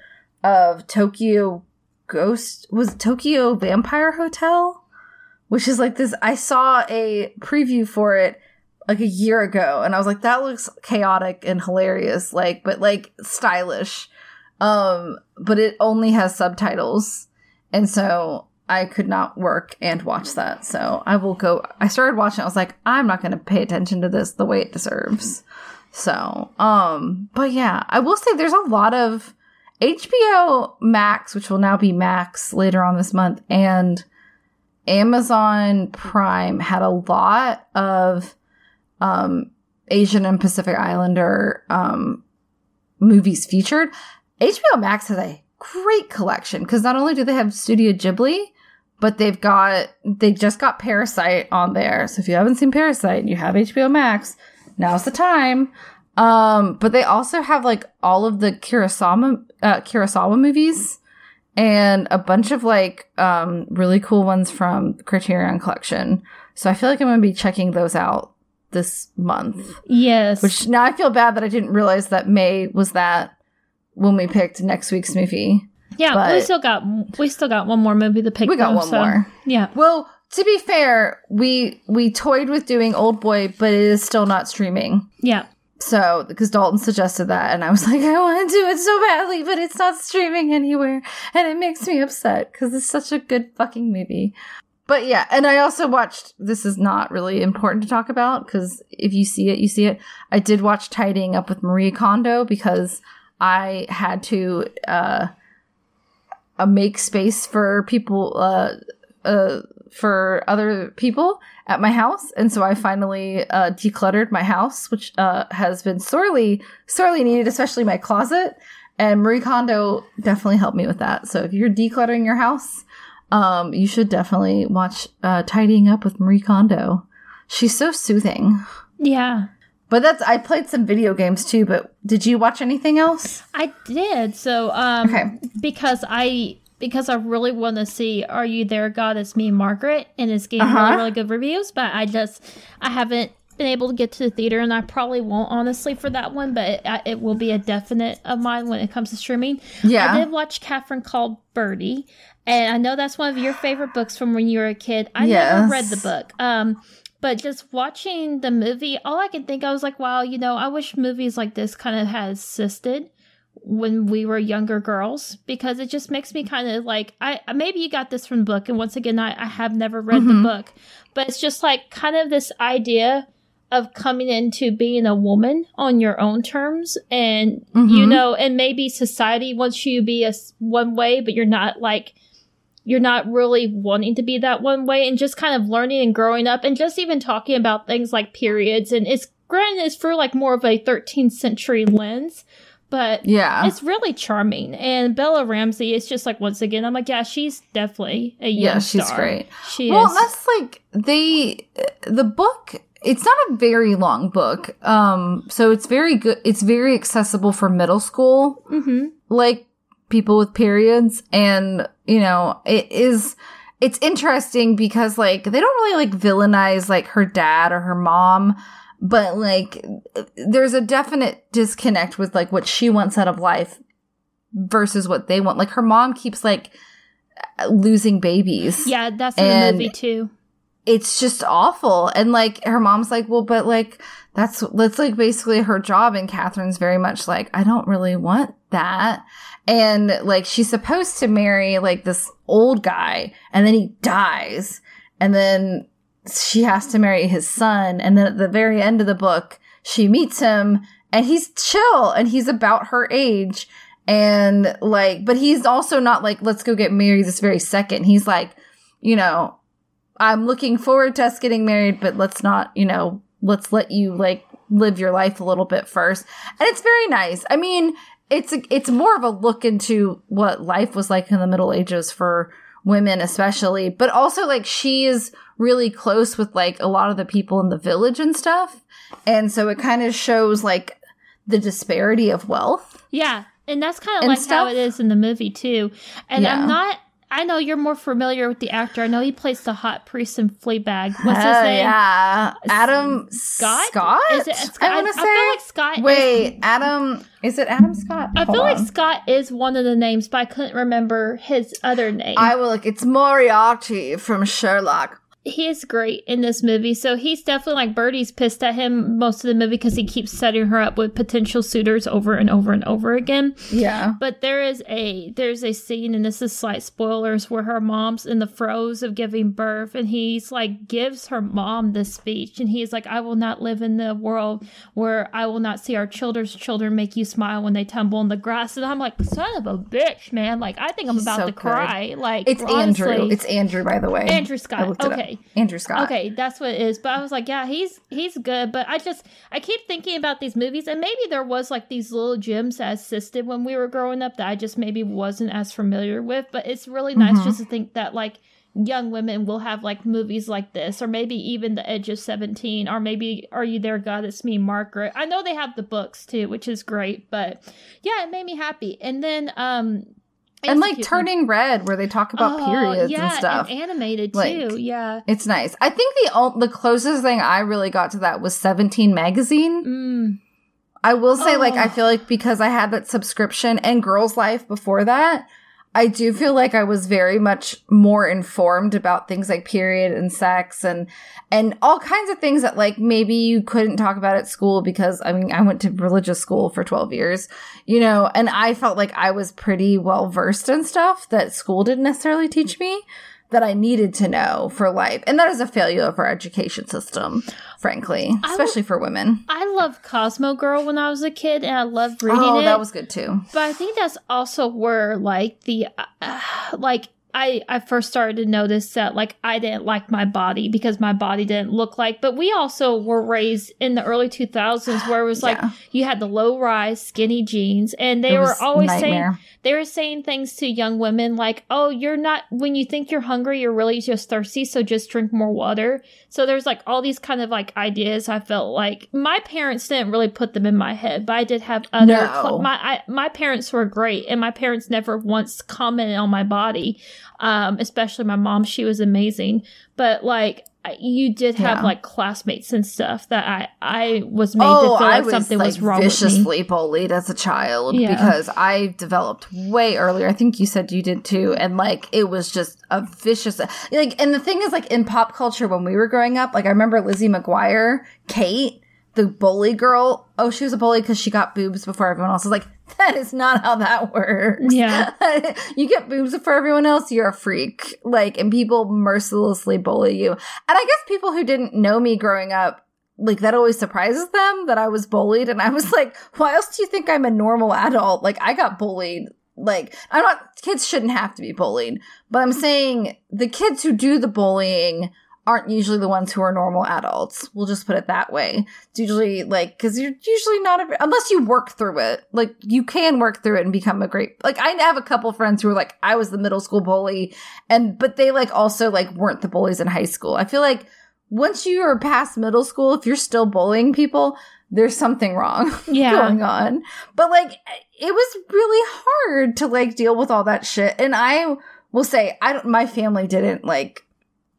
of Tokyo Ghost was Tokyo Vampire Hotel, which is like this I saw a preview for it like a year ago and I was like that looks chaotic and hilarious like but like stylish um but it only has subtitles. And so i could not work and watch that. So i will go i started watching i was like i'm not going to pay attention to this the way it deserves. So um but yeah i will say there's a lot of hbo max which will now be max later on this month and amazon prime had a lot of um asian and pacific islander um movies featured HBO Max has a great collection because not only do they have Studio Ghibli, but they've got they just got Parasite on there. So if you haven't seen Parasite and you have HBO Max, now's the time. Um, but they also have like all of the Kurosawa uh, Kurosawa movies and a bunch of like um really cool ones from the Criterion Collection. So I feel like I'm gonna be checking those out this month. yes. Which now I feel bad that I didn't realize that May was that when we picked next week's movie. yeah, we still got we still got one more movie to pick. We got from, one so- more. Yeah. Well, to be fair, we we toyed with doing Old Boy, but it is still not streaming. Yeah. So because Dalton suggested that, and I was like, I want to do it so badly, but it's not streaming anywhere, and it makes me upset because it's such a good fucking movie. But yeah, and I also watched. This is not really important to talk about because if you see it, you see it. I did watch Tidying Up with Marie Kondo because I had to uh, uh make space for people uh uh for other people at my house. And so I finally uh, decluttered my house, which uh, has been sorely, sorely needed, especially my closet. And Marie Kondo definitely helped me with that. So if you're decluttering your house, um, you should definitely watch Tidying Up with Marie Kondo. She's so soothing. Yeah. But that's I played some video games too, but did you watch anything else? I did. So um Okay. because I because I really want to see Are You There God It's Me Margaret and it's getting Uh-huh. really really good reviews, but I just I haven't been able to get to the theater and I probably won't honestly for that one, but it, it will be a definite of mine when it comes to streaming. Yeah. I did watch Catherine called Birdie, and I know that's one of your favorite books from when you were a kid. I never read the book. Um, but just watching the movie, all I could think I was like, wow, you know, I wish movies like this kind of had existed when we were younger girls because it just makes me kind of like I maybe you got this from the book and once again I, I have never read Mhm. the book but it's just like kind of this idea of coming into being a woman on your own terms and you Mhm. know and maybe society wants you to be a one way but you're not like you're not really wanting to be that one way and just kind of learning and growing up and just even talking about things like periods and it's granted it's through like more of a 13th century lens but Yeah. it's really charming and bella ramsey is just like once again i'm like yeah she's definitely a young Yeah, she's star. great. she well, is that's like they the book. It's not a very long book, um, so it's very good. It's very accessible for middle school, hmm like people with periods, and you know, it is. It's interesting because like they don't really like villainize like her dad or her mom, but like there's a definite disconnect with like what she wants out of life versus what they want. Like her mom keeps like losing babies yeah that's in the movie too it's just awful. And like her mom's like, well, but like that's that's like basically her job. And Catherine's very much like, I don't really want that. And like she's supposed to marry like this old guy, and then he dies, and then she has to marry his son. And then at the very end of the book, she meets him, and he's chill, and he's about her age. And like, but he's also not like, let's go get married this very second. He's like, you know, I'm looking forward to us getting married, but let's not, you know, let's let you like live your life a little bit first. And it's very nice. I mean, it's a, it's more of a look into what life was like in the Middle Ages for women, especially, but also like she is really close with like a lot of the people in the village and stuff. And so it kind of shows like the disparity of wealth. yeah and that's kind of like how it is in the movie too and Yeah. i'm not I know you're more familiar with the actor. I know he plays the hot priest in Fleabag. What's his Hell name? yeah. Uh, Adam Scott? Scott? Is it Scott? I want to I say. feel like Scott. is- Wait, Adam. Is it Adam Scott? I Hold feel like. Scott is one of the names, but I couldn't remember his other name. I will look. It's Moriarty from Sherlock. He is great in this movie. So he's definitely like Birdie's pissed at him most of the movie because he keeps setting her up with potential suitors over and over and over again. Yeah. But there is a there's a scene, and this is slight spoilers, where her mom's in the throes of giving birth, and he's like gives her mom this speech, and he's like, "I will not live in the world where I will not see our children's children make you smile when they tumble in the grass." And I'm like, "Son of a bitch, man! Like I think I'm He's about so to good. cry." Like It's honestly. Andrew. It's Andrew, by the way. Andrew Scott. up. Okay. Andrew Scott. Okay, that's what it is. But I was like, yeah, he's he's good. But I just I keep thinking about these movies, and maybe there was like these little gems that assisted when we were growing up that I just maybe wasn't as familiar with. But it's really nice Mhm. just to think that like young women will have like movies like this, or maybe even The Edge of Seventeen, or maybe Are You There, God? It's Me, Margaret. I know they have the books too, which is great. But yeah, it made me happy. And then um. And like. Turning Red, where they talk about Oh, periods yeah, and stuff. animated Like, too. Yeah. it's nice. I think the the closest thing I really got to that was Seventeen magazine. Mm. I will say, like, Oh. I feel like because I had that subscription and Girls Life before that, I do feel like I was very much more informed about things like period and sex and and all kinds of things that like maybe you couldn't talk about at school because I mean I went to religious school for 12 years, you know, and I felt like I was pretty well versed in stuff that school didn't necessarily teach me that I needed to know for life. And that is a failure of our education system, frankly, especially for women. I loved Cosmo Girl when I was a kid, and I loved reading Oh, it. that was good too. but I think that's also where like the uh, like I, I first started to notice that like I didn't like my body because my body didn't look like but we also were raised in the early 2000s where it was like Yeah. you had the low rise skinny jeans and they It were always nightmare. saying they were saying things to young women like oh you're not when you think you're hungry you're really just thirsty so just drink more water so there's like all these kind of like ideas I felt like my parents didn't really put them in my head but I did have other No. cl- my I, my parents were great and my parents never once commented on my body um especially my mom she was amazing but like you did have Yeah. like classmates and stuff that I I was made to Oh, feel like was something like was wrong viciously bullied as a child Yeah. because I developed way earlier. I think you said you did too, and like it was just a vicious like. And the thing is, like in pop culture when we were growing up, like I remember Lizzie McGuire, Kate, the bully girl. Oh, she was a bully because she got boobs before everyone else. I was like, that is not how that works. Yeah. you get boobs for everyone else, you're a freak. Like, and people mercilessly bully you. And I guess people who didn't know me growing up, like that always surprises them that I was bullied. And I was like, why else do you think I'm a normal adult? Like, I got bullied. Like, I'm not, kids shouldn't have to be bullied, but I'm saying the kids who do the bullying aren't usually the ones who are normal adults. We'll just put it that way. It's usually like, cause you're usually not, a, unless you work through it. Like, you can work through it and become a great, like, I have a couple friends who are like, I was the middle school bully and, but they like also like weren't the bullies in high school. I feel like once you are past middle school, if you're still bullying people, there's something wrong Yeah. going on. But like, it was really hard to like deal with all that shit. And I will say, I don't, my family didn't like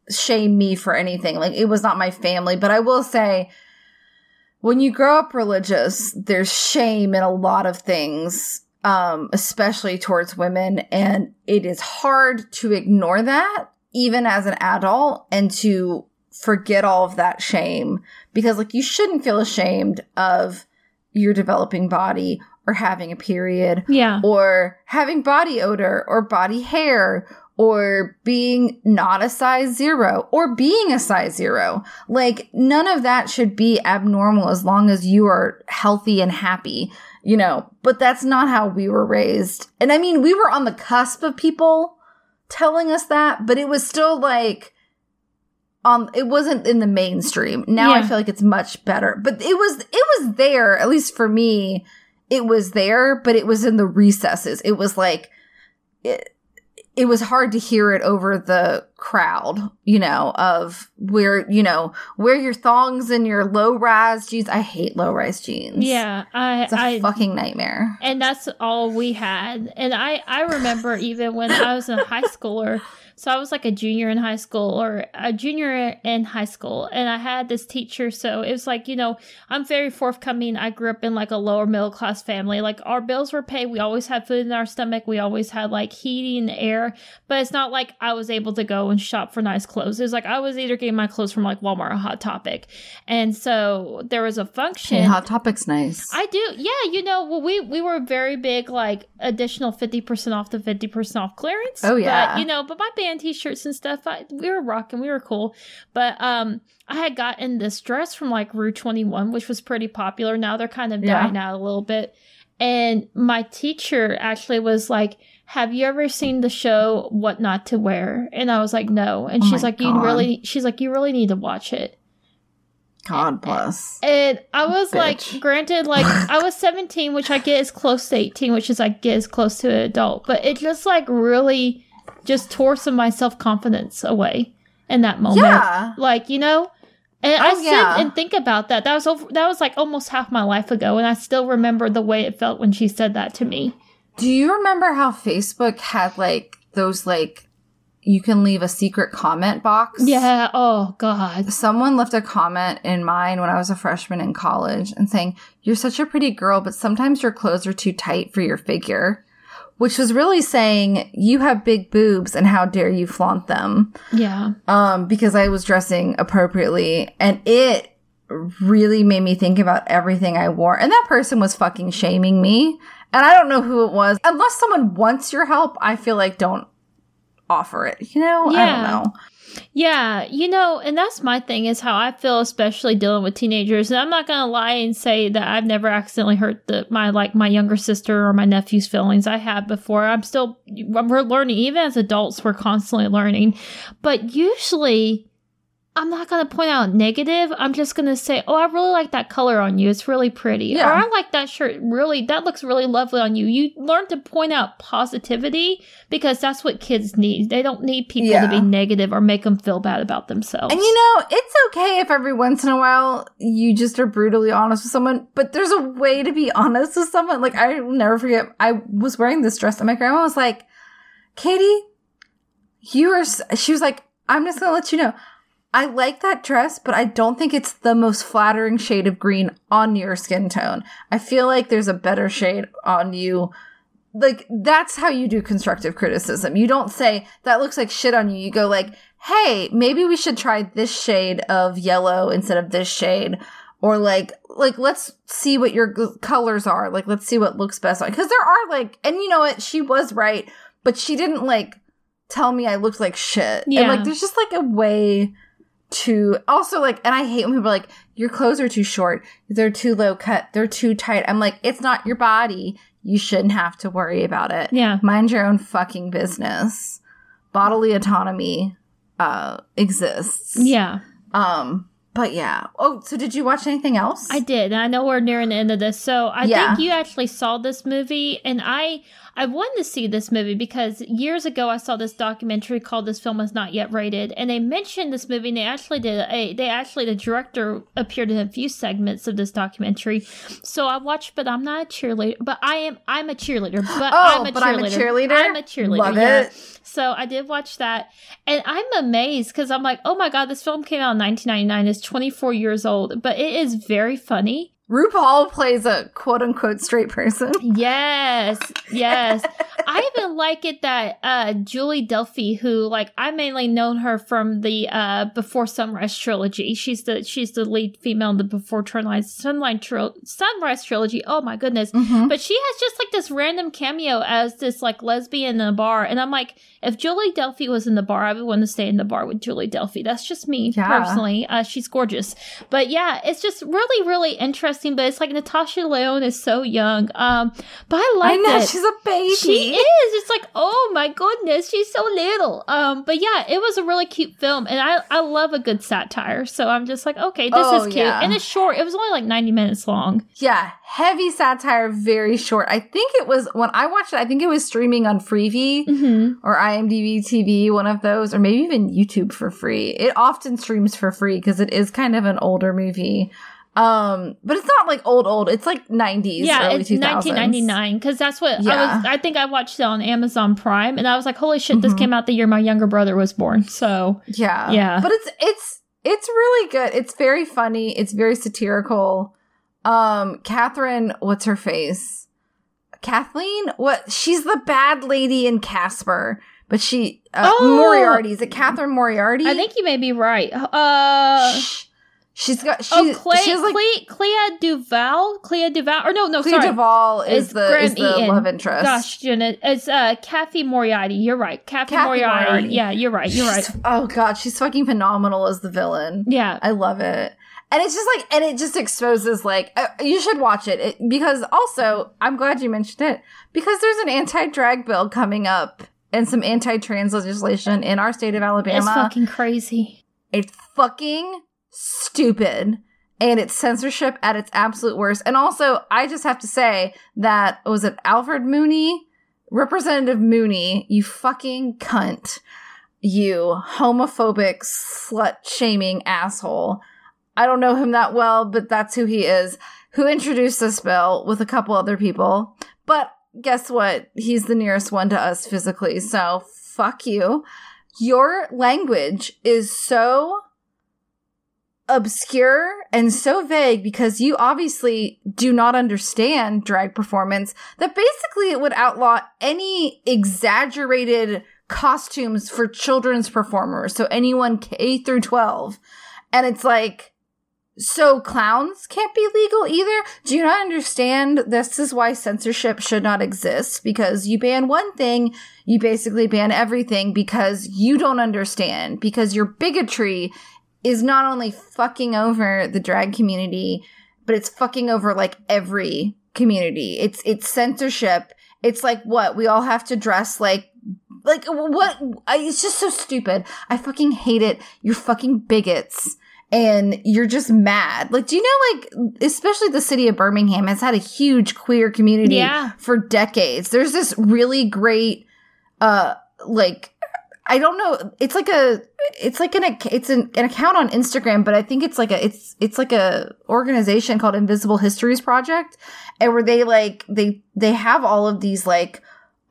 shame me for anything. Like, it was not my family, but I will say, when you grow up religious, there's shame in a lot of things, um, especially towards women. And it is hard to ignore that, even as an adult, and to forget all of that shame because, like, you shouldn't feel ashamed of your developing body or having a period Yeah. or having body odor or body hair or being not a size zero or being a size zero. Like none of that should be abnormal as long as you are healthy and happy, you know, but that's not how we were raised. And I mean, we were on the cusp of people telling us that, but it was still like, um, it wasn't in the mainstream. Now I feel like it's much better, but it was, it was there, at least for me, it was there, but it was in the recesses. It was like it, it was hard to hear it over the crowd, you know, of where, you know, wear your thongs and your low rise jeans. I hate low rise jeans. Yeah. I It's a I fucking nightmare. and that's all we had and i i remember even when i was a high schooler so i was like a junior in high school or a junior in high school and i had this teacher so it was like you know i'm very forthcoming i grew up in like a lower middle class family like our bills were paid we always had food in our stomach we always had like heating and air but it's not like i was able to go and shop for nice clothes it was like i was either getting my clothes from like walmart or hot topic and so there was a function Hey, Hot Topic's nice. I do. Yeah, you know, well, we we were very big, like additional fifty percent off the fifty percent off clearance. Oh, yeah. but, you know, but my band T-shirts and stuff, I, we were rocking, we were cool. But um, I had gotten this dress from like Rue Twenty One, which was pretty popular. Now they're kind of Yeah. dying out a little bit. And my teacher actually was like, "Have you ever seen the show What Not to Wear?" And I was like, "No." And Oh she's like, "You really?" She's like, "You really need to watch it." God bless. And I was Bitch. like, granted, like I was 17, which I get as close to 18, which is I get as close to an adult, but it just like really just tore some of my self confidence away in that moment. Yeah. Like, you know? And I Oh, sit yeah. and think about that. That was over, that was like almost half my life ago, and I still remember the way it felt when she said that to me. Do you remember how Facebook had like those like you can leave a secret comment box? Yeah. Oh God. Someone left a comment in mine when I was a freshman in college and saying, You're such a pretty girl, but sometimes your clothes are too tight for your figure. Which was really saying, You have big boobs and how dare you flaunt them. Yeah. Um, because I was dressing appropriately and it really made me think about everything I wore. And that person was fucking shaming me. And I don't know who it was. Unless someone wants your help, I feel like don't offer it. You know? I Yeah. don't know. Yeah, you know, and that's my thing is how I feel, especially dealing with teenagers. And I'm not gonna lie and say that I've never accidentally hurt the my like my younger sister or my nephew's feelings. I have before. I'm still we're learning. Even as adults, we're constantly learning. But usually, I'm not going to point out negative. I'm just going to say, oh, I really like that color on you. It's really pretty. Yeah. Or I like that shirt. Really, that looks really lovely on you. You learn to point out positivity because that's what kids need. They don't need people Yeah. to be negative or make them feel bad about themselves. And you know, it's okay if every once in a while you just are brutally honest with someone, but there's a way to be honest with someone. Like, I will never forget, I was wearing this dress, and my grandma was like, Katie, you are, she was like, I'm just gonna let you know. I like that dress, but I don't think it's the most flattering shade of green on your skin tone. I feel like there's a better shade on you. Like, that's how you do constructive criticism. You don't say, that looks like shit on you. You go like, hey, maybe we should try this shade of yellow instead of this shade. Or like, like, let's see what your g- colors are. Like, let's see what looks best on. Cause there are like, and you know what? She was right, but she didn't like tell me I looked like shit. And Yeah. like, there's just like a way to also like, and I hate when people are like, your clothes are too short. They're too low cut. They're too tight. I'm like, it's not your body. You shouldn't have to worry about it. yeah. Mind your own fucking business. Bodily autonomy uh exists. Yeah, Um, but yeah. Oh, so did you watch anything else? I did. I know we're nearing the end of this. So I Yeah. think you actually saw this movie and I I wanted to see this movie because years ago I saw this documentary called This Film Is Not Yet Rated and they mentioned this movie and they actually did a they actually the director appeared in a few segments of this documentary. So I watched but I'm not a cheerleader but I am I'm a cheerleader. But Oh, I'm a but cheerleader. I'm a cheerleader? I'm a cheerleader. Love yeah. it. So I did watch that, and I'm amazed because I'm like, oh my god, this film came out in 1999. It's 24 years old, but it is very funny. RuPaul plays a quote unquote straight person. Yes, yes. I even like it that uh Julie Delpy, who like I mainly known her from the uh Before Sunrise trilogy. She's the she's the lead female in the Before Sunrise Sunlight tril- Sunrise trilogy. Oh my goodness. Mhm. But she has just like this random cameo as this like lesbian in a bar. And I'm like, if Julie Delpy was in the bar, I would want to stay in the bar with Julie Delpy. That's just me Yeah. personally. Uh, she's gorgeous. But yeah, it's just really, really interesting. But it's like Natasha Lyonne is so young. Um, but I like I know it. she's a baby. She is. It's like, oh my goodness, she's so little. Um, but yeah, it was a really cute film, and I I love a good satire. So I'm just like, okay, this Oh, is cute, yeah. and it's short. It was only like 90 minutes long. Yeah, heavy satire, very short. I think it was when I watched it. I think it was streaming on Freevee Mm-hmm. or IMDb TV, one of those, or maybe even YouTube for free. It often streams for free because it is kind of an older movie. Um, but it's not like old old. It's like nineties, Yeah, it's 2000s. 1999 because that's what I was. I think I watched it on Amazon Prime, and I was like, holy shit, this Mhm. came out the year my younger brother was born. So Yeah, Yeah. But it's it's it's really good. It's very funny. It's very satirical. Um, Catherine, what's her face? Kathleen? What? She's the bad lady in Casper, but she uh, Oh! Moriarty. Is it Catherine Moriarty? I think you may be right. Uh. Shh. She's got. She, Oh, Clay, she like Clay, Clea DuVall, Clea DuVall, or no, no, Clea sorry, Duvall is the Graham is the Eaton. love interest. Gosh, Jenna, it's uh Cathy Moriarty. You're right, Cathy, Cathy Moriarty. Moriarty. Yeah, you're right. You're right. Oh god, she's fucking phenomenal as the villain. Yeah, I love it. And it's just like, and it just exposes like, uh, you should watch it. it because also, I'm glad you mentioned it because there's an anti-drag bill coming up and some anti-trans legislation in our state of Alabama. it's fucking crazy. It's fucking stupid. And it's censorship at its absolute worst. And also, I just have to say that was it Alfred Mooney? Representative Mooney, you fucking cunt. You homophobic, slut shaming asshole. I don't know him that well, but that's who he is. Who introduced this bill with a couple other people. But guess what? He's the nearest one to us physically. So fuck you. Your language is so obscure and so vague because you obviously do not understand drag performance that basically it would outlaw any exaggerated costumes for children's performers so anyone K through 12 and it's like so clowns can't be legal either. Do you not understand? This is why censorship should not exist because you ban one thing, you basically ban everything because you don't understand because your bigotry is not only fucking over the drag community, but it's fucking over like every community. It's it's censorship. It's like what we all have to dress like like what I, it's just so stupid. I fucking hate it. You're fucking bigots and you're just mad. Like, do you know, like, especially the city of Birmingham has had a huge queer community Yeah. for decades. There's this really great, uh, like, I don't know. It's like a, it's like an, it's an, an account on Instagram, but I think it's like a, it's, it's like a organization called Invisible Histories Project, and where they like, they, they have all of these like,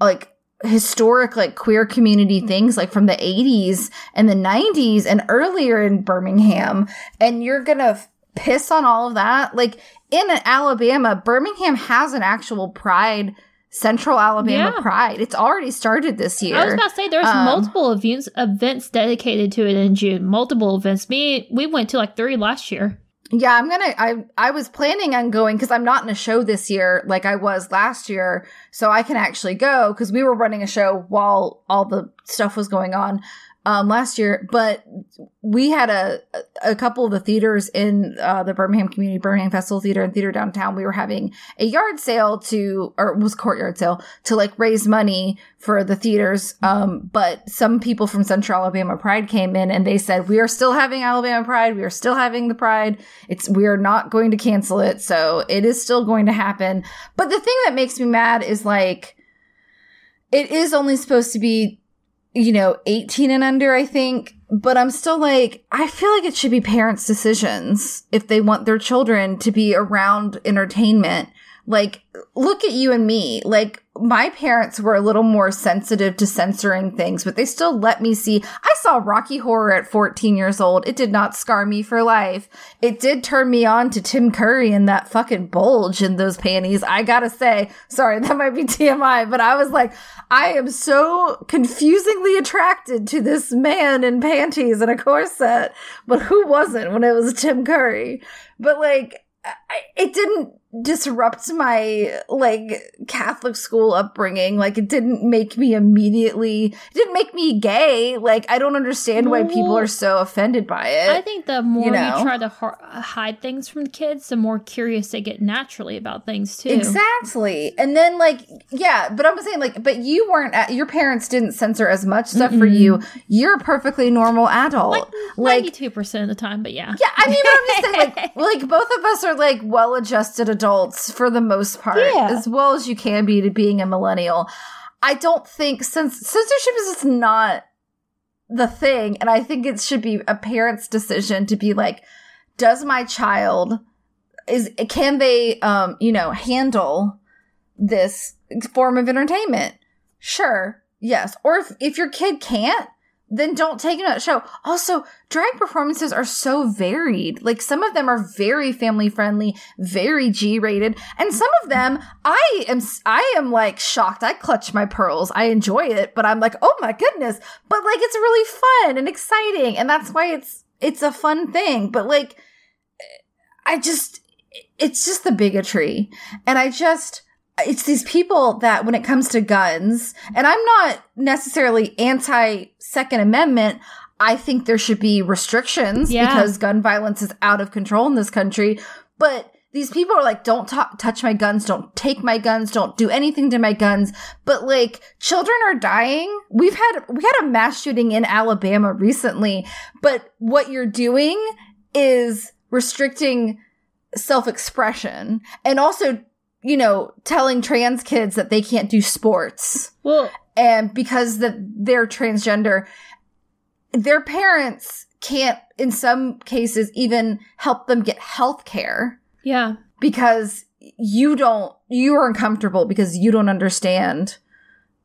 like historic like queer community things like from the 80s and the 90s and earlier in Birmingham and you're going to f- piss on all of that like in Alabama Birmingham has an actual pride Central Alabama Yeah. Pride it's already started this year I was about to say there's Um, multiple events events dedicated to it in June. Multiple events. Me, we went to like three last year. Yeah, I'm gonna. I I was planning on going because I'm not in a show this year like I was last year, so I can actually go because we were running a show while all the stuff was going on um, last year. But we had a a couple of the theaters in uh, the Birmingham Community Birmingham Festival Theater and Theater Downtown. We were having a yard sale to, or it was courtyard sale to like raise money for the theaters. Um, but some people from Central Alabama Pride came in and they said, we are still having Alabama Pride. We are still having the Pride. It's, we are not going to cancel it. So it is still going to happen. But the thing that makes me mad is like, it is only supposed to be, you know, 18 and under, I think. But I'm still like, I feel like it should be parents' decisions if they want their children to be around entertainment. Like, look at you and me. Like, my parents were a little more sensitive to censoring things, but they still let me see. I saw Rocky Horror at 14 years old. It did not scar me for life. It did turn me on to Tim Curry and that fucking bulge in those panties. I gotta say, sorry, that might be TMI, but I was like, I am so confusingly attracted to this man in panties and a corset, but who wasn't when it was Tim Curry? But like, I, it didn't disrupt my like Catholic school upbringing. Like it didn't make me immediately, it didn't make me gay. Like I don't understand why people are so offended by it. I think the more you, know? try to har- uh, hide things from kids, the more curious they get naturally about things too. Exactly. And then like yeah, but I'm saying like but you weren't at, your parents didn't censor as much stuff for you. You're a perfectly normal adult. Like Like, ninety-two percent of the time, but yeah. yeah, I mean, but I'm just saying, like, like both of us are like well-adjusted adults for the most part, Yeah. as well as you can be to being a millennial. I don't think since censorship is just not the thing, and I think it should be a parent's decision to be like, does my child is can they um you know handle this form of entertainment? Sure, yes. Or if, if your kid can't, then don't take that show. Also, drag performances are so varied. Like some of them are very family friendly, very G rated, and some of them I am I am like shocked. I clutch my pearls. I enjoy it, but I'm like, "Oh my goodness." But like it's really fun and exciting, and that's why it's it's a fun thing. But like I just it's just the bigotry. And I just it's these people that when it comes to guns, and I'm not necessarily anti Second Amendment, I think there should be restrictions Yeah. because gun violence is out of control in this country. But these people are like, don't t- touch my guns, don't take my guns, don't do anything to my guns. But like, children are dying. We've had we had a mass shooting in Alabama recently. But what you're doing is restricting self expression and also, you know, telling trans kids that they can't do sports Well, and because that they're transgender, their parents can't, in some cases, even help them get health care yeah. because you don't, you are uncomfortable because you don't understand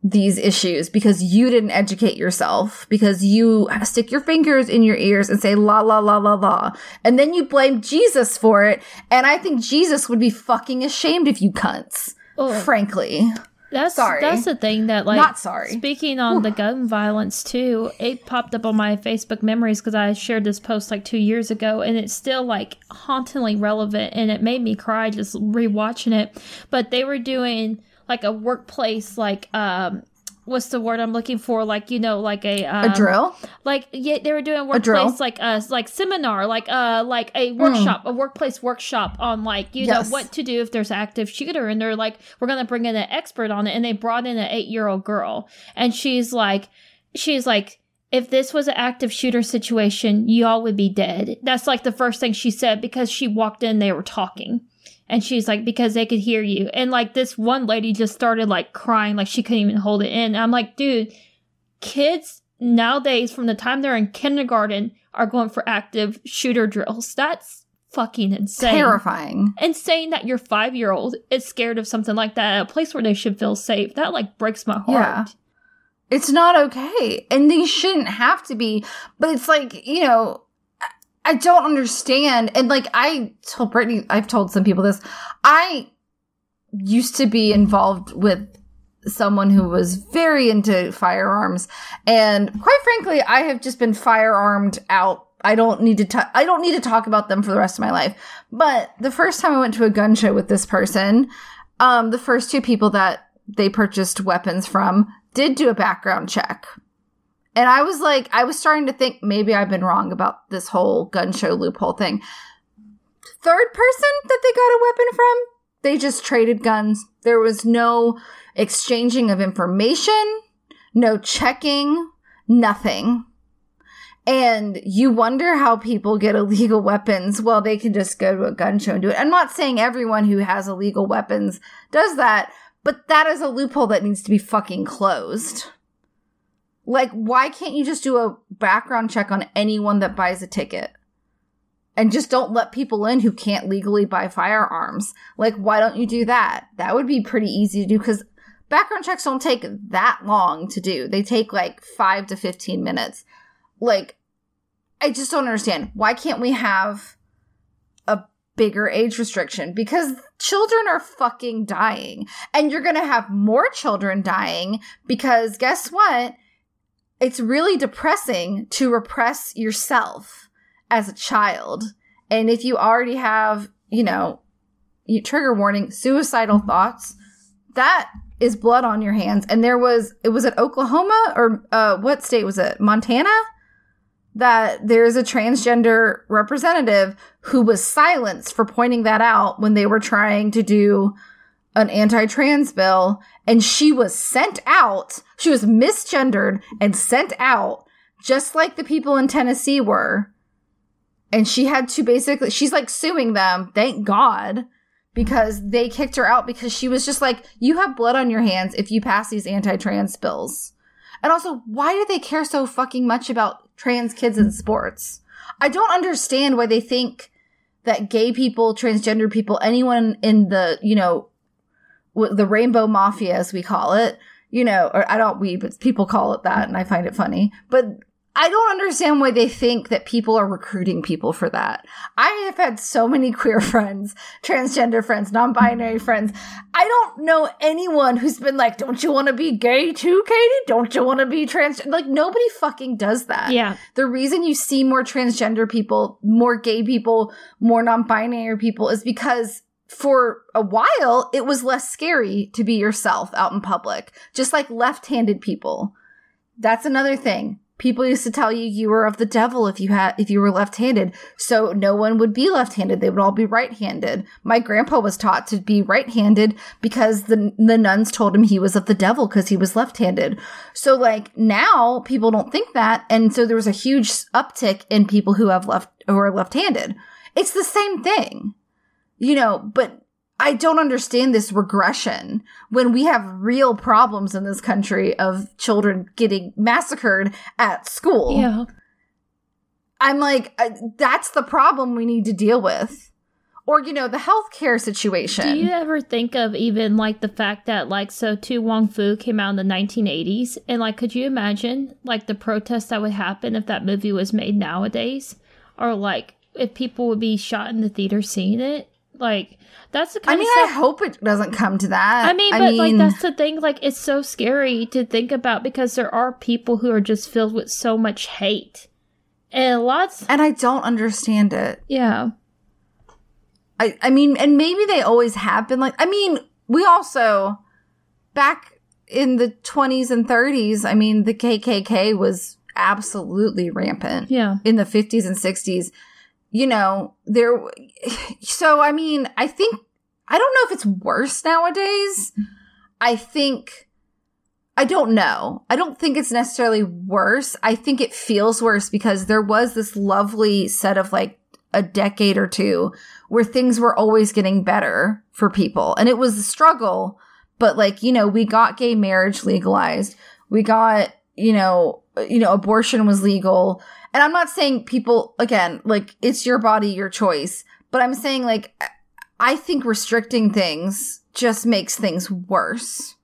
these issues because you didn't educate yourself because you stick your fingers in your ears and say la la la la la and then you blame Jesus for it and I think Jesus would be fucking ashamed of you cunts Ugh. frankly That's Sorry. That's the thing that like Not sorry. Speaking on the gun violence too, it popped up on my Facebook memories because I shared this post like two years ago, and it's still like hauntingly relevant, and it made me cry just rewatching it. But they were doing like a workplace like um what's the word I'm looking for? Like you know, like a um, a drill. like yeah, they were doing A workplace like a like seminar, like uh like a workshop, a workplace workshop on like you Hmm. Yes. know what to do if there's active shooter, and they're like we're gonna bring in an expert on it, and they brought in an eight year old girl, and she's like she's like. If this was an active shooter situation, y'all would be dead. That's like the first thing she said because she walked in, they were talking. And she's like, because they could hear you. And like this one lady just started like crying, like she couldn't even hold it in. I'm like, dude, kids nowadays, from the time they're in kindergarten, are going for active shooter drills. That's fucking insane. Terrifying. And saying that your five year old is scared of something like that at a place where they should feel safe, that like breaks my heart. Yeah. It's not okay. And they shouldn't have to be. But it's like, you know, I- don't understand. And like I told Brittany, I've told some people this. I used to be involved with someone who was very into firearms. And quite frankly, I have just been firearmed out. I don't need to ta- I don't need to talk about them for the rest of my life. But the first time I went to a gun show with this person, um, the first two people that they purchased weapons from did do a background check. And I was like, I was starting to think maybe I've been wrong about this whole gun show loophole thing. Third person that they got a weapon from, they just traded guns. There was no exchanging of information, no checking, nothing. And you wonder how people get illegal weapons. Well, they can just go to a gun show and do it. I'm not saying everyone who has illegal weapons does that, but that is a loophole that needs to be fucking closed. Like, why can't you just do a background check on anyone that buys a ticket? And just don't let people in who can't legally buy firearms. Like, why don't you do that? That would be pretty easy to do because background checks don't take that long to do. They take like five to 15 minutes. Like, I just don't understand. Why can't we have a bigger age restriction? Because children are fucking dying. And you're going to have more children dying because guess what? It's really depressing to repress yourself as a child. And if you already have, you know, you, trigger warning, suicidal thoughts, that is blood on your hands. And there was, it was at Oklahoma or uh, what state was it? Montana? That there's a transgender representative who was silenced for pointing that out when they were trying to do an anti trans bill. And she was sent out. She was misgendered and sent out, just like the people in Tennessee were. And she had to basically, she's like suing them, thank God, because they kicked her out because she was just like, you have blood on your hands if you pass these anti trans bills. And also, why do they care so fucking much about trans kids in sports? I don't understand why they think that gay people, transgender people, anyone in the, you know, the rainbow mafia, as we call it, you know, or I don't we, but people call it that, and I find it funny. But I don't understand why they think that people are recruiting people for that. I have had so many queer friends, transgender friends, non binary friends. I don't know anyone who's been like, don't you want to be gay too, Katie? Don't you want to be trans? Like, nobody fucking does that. Yeah. The reason you see more transgender people, more gay people, more non binary people is because for a while it was less scary to be yourself out in public, just like left handed people. That's another thing. People used to tell you you were of the devil if you had if you were left-handed. So no one would be left-handed. They would all be right-handed. My grandpa was taught to be right-handed because the the nuns told him he was of the devil because he was left-handed. So like now people don't think that and so there was a huge uptick in people who have left who are left-handed. It's the same thing. You know, but I don't understand this regression when we have real problems in this country of children getting massacred at school. Yeah. I'm like, uh, that's the problem we need to deal with. Or, you know, the healthcare situation. Do you ever think of even like the fact that like so To Wong Foo came out in the 1980s and like could you imagine like the protests that would happen if that movie was made nowadays or like if people would be shot in the theater seeing it Like that's the kind. I mean, of I stuff. hope it doesn't come to that. I mean, but like that's the thing. Like it's so scary to think about because there are people who are just filled with so much hate, and lots. and I don't understand it. Yeah, I, I mean, and maybe they always have been like, I mean, we also, back in the 20s and 30s, I mean, the KKK was absolutely rampant yeah, in the 50s and 60s. You know, there, so I mean, I think, I don't know if it's worse nowadays. I think, I don't know. I don't think it's necessarily worse. I think it feels worse because there was this lovely set of like a decade or two where things were always getting better for people. And it was a struggle, but like, you know, we got gay marriage legalized. We got, you know, you know, abortion was legal. And I'm not saying people again, like it's your body, your choice, but I'm saying like I think restricting things just makes things worse.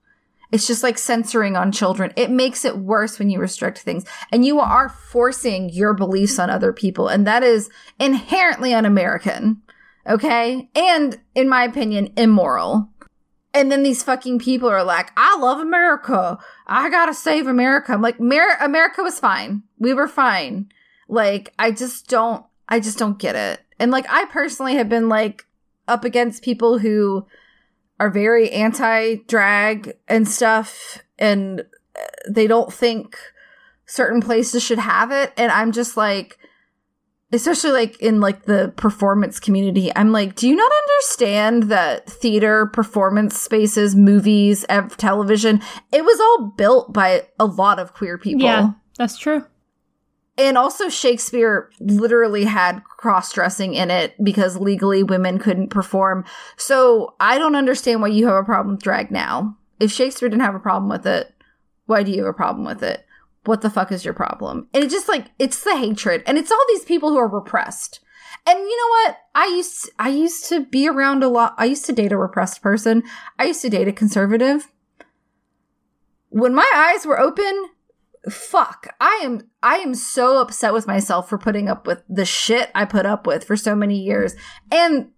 It's just like censoring on children. It makes it worse when you restrict things and you are forcing your beliefs on other people. And that is inherently un American. Okay. And in my opinion, immoral. And then these fucking people are like, I love America. I gotta save America. I'm like, Mer- America was fine. We were fine. Like, I just don't, I just don't get it. And like, I personally have been like up against people who are very anti drag and stuff, and uh, they don't think certain places should have it. And I'm just like, especially like in like the performance community, I'm like, do you not understand that theater, performance spaces, movies, ev- television, it was all built by a lot of queer people. yeah, that's true. And also, Shakespeare literally had cross dressing in it because legally women couldn't perform. So I don't understand why you have a problem with drag now. If Shakespeare didn't have a problem with it, why do you have a problem with it? What the fuck is your problem? And it's just like it's the hatred, and it's all these people who are repressed. And you know what? I used I used to be around a lot. I used to date a repressed person. I used to date a conservative. When my eyes were open, fuck. I am i am so upset with myself for putting up with the shit i put up with for so many years. And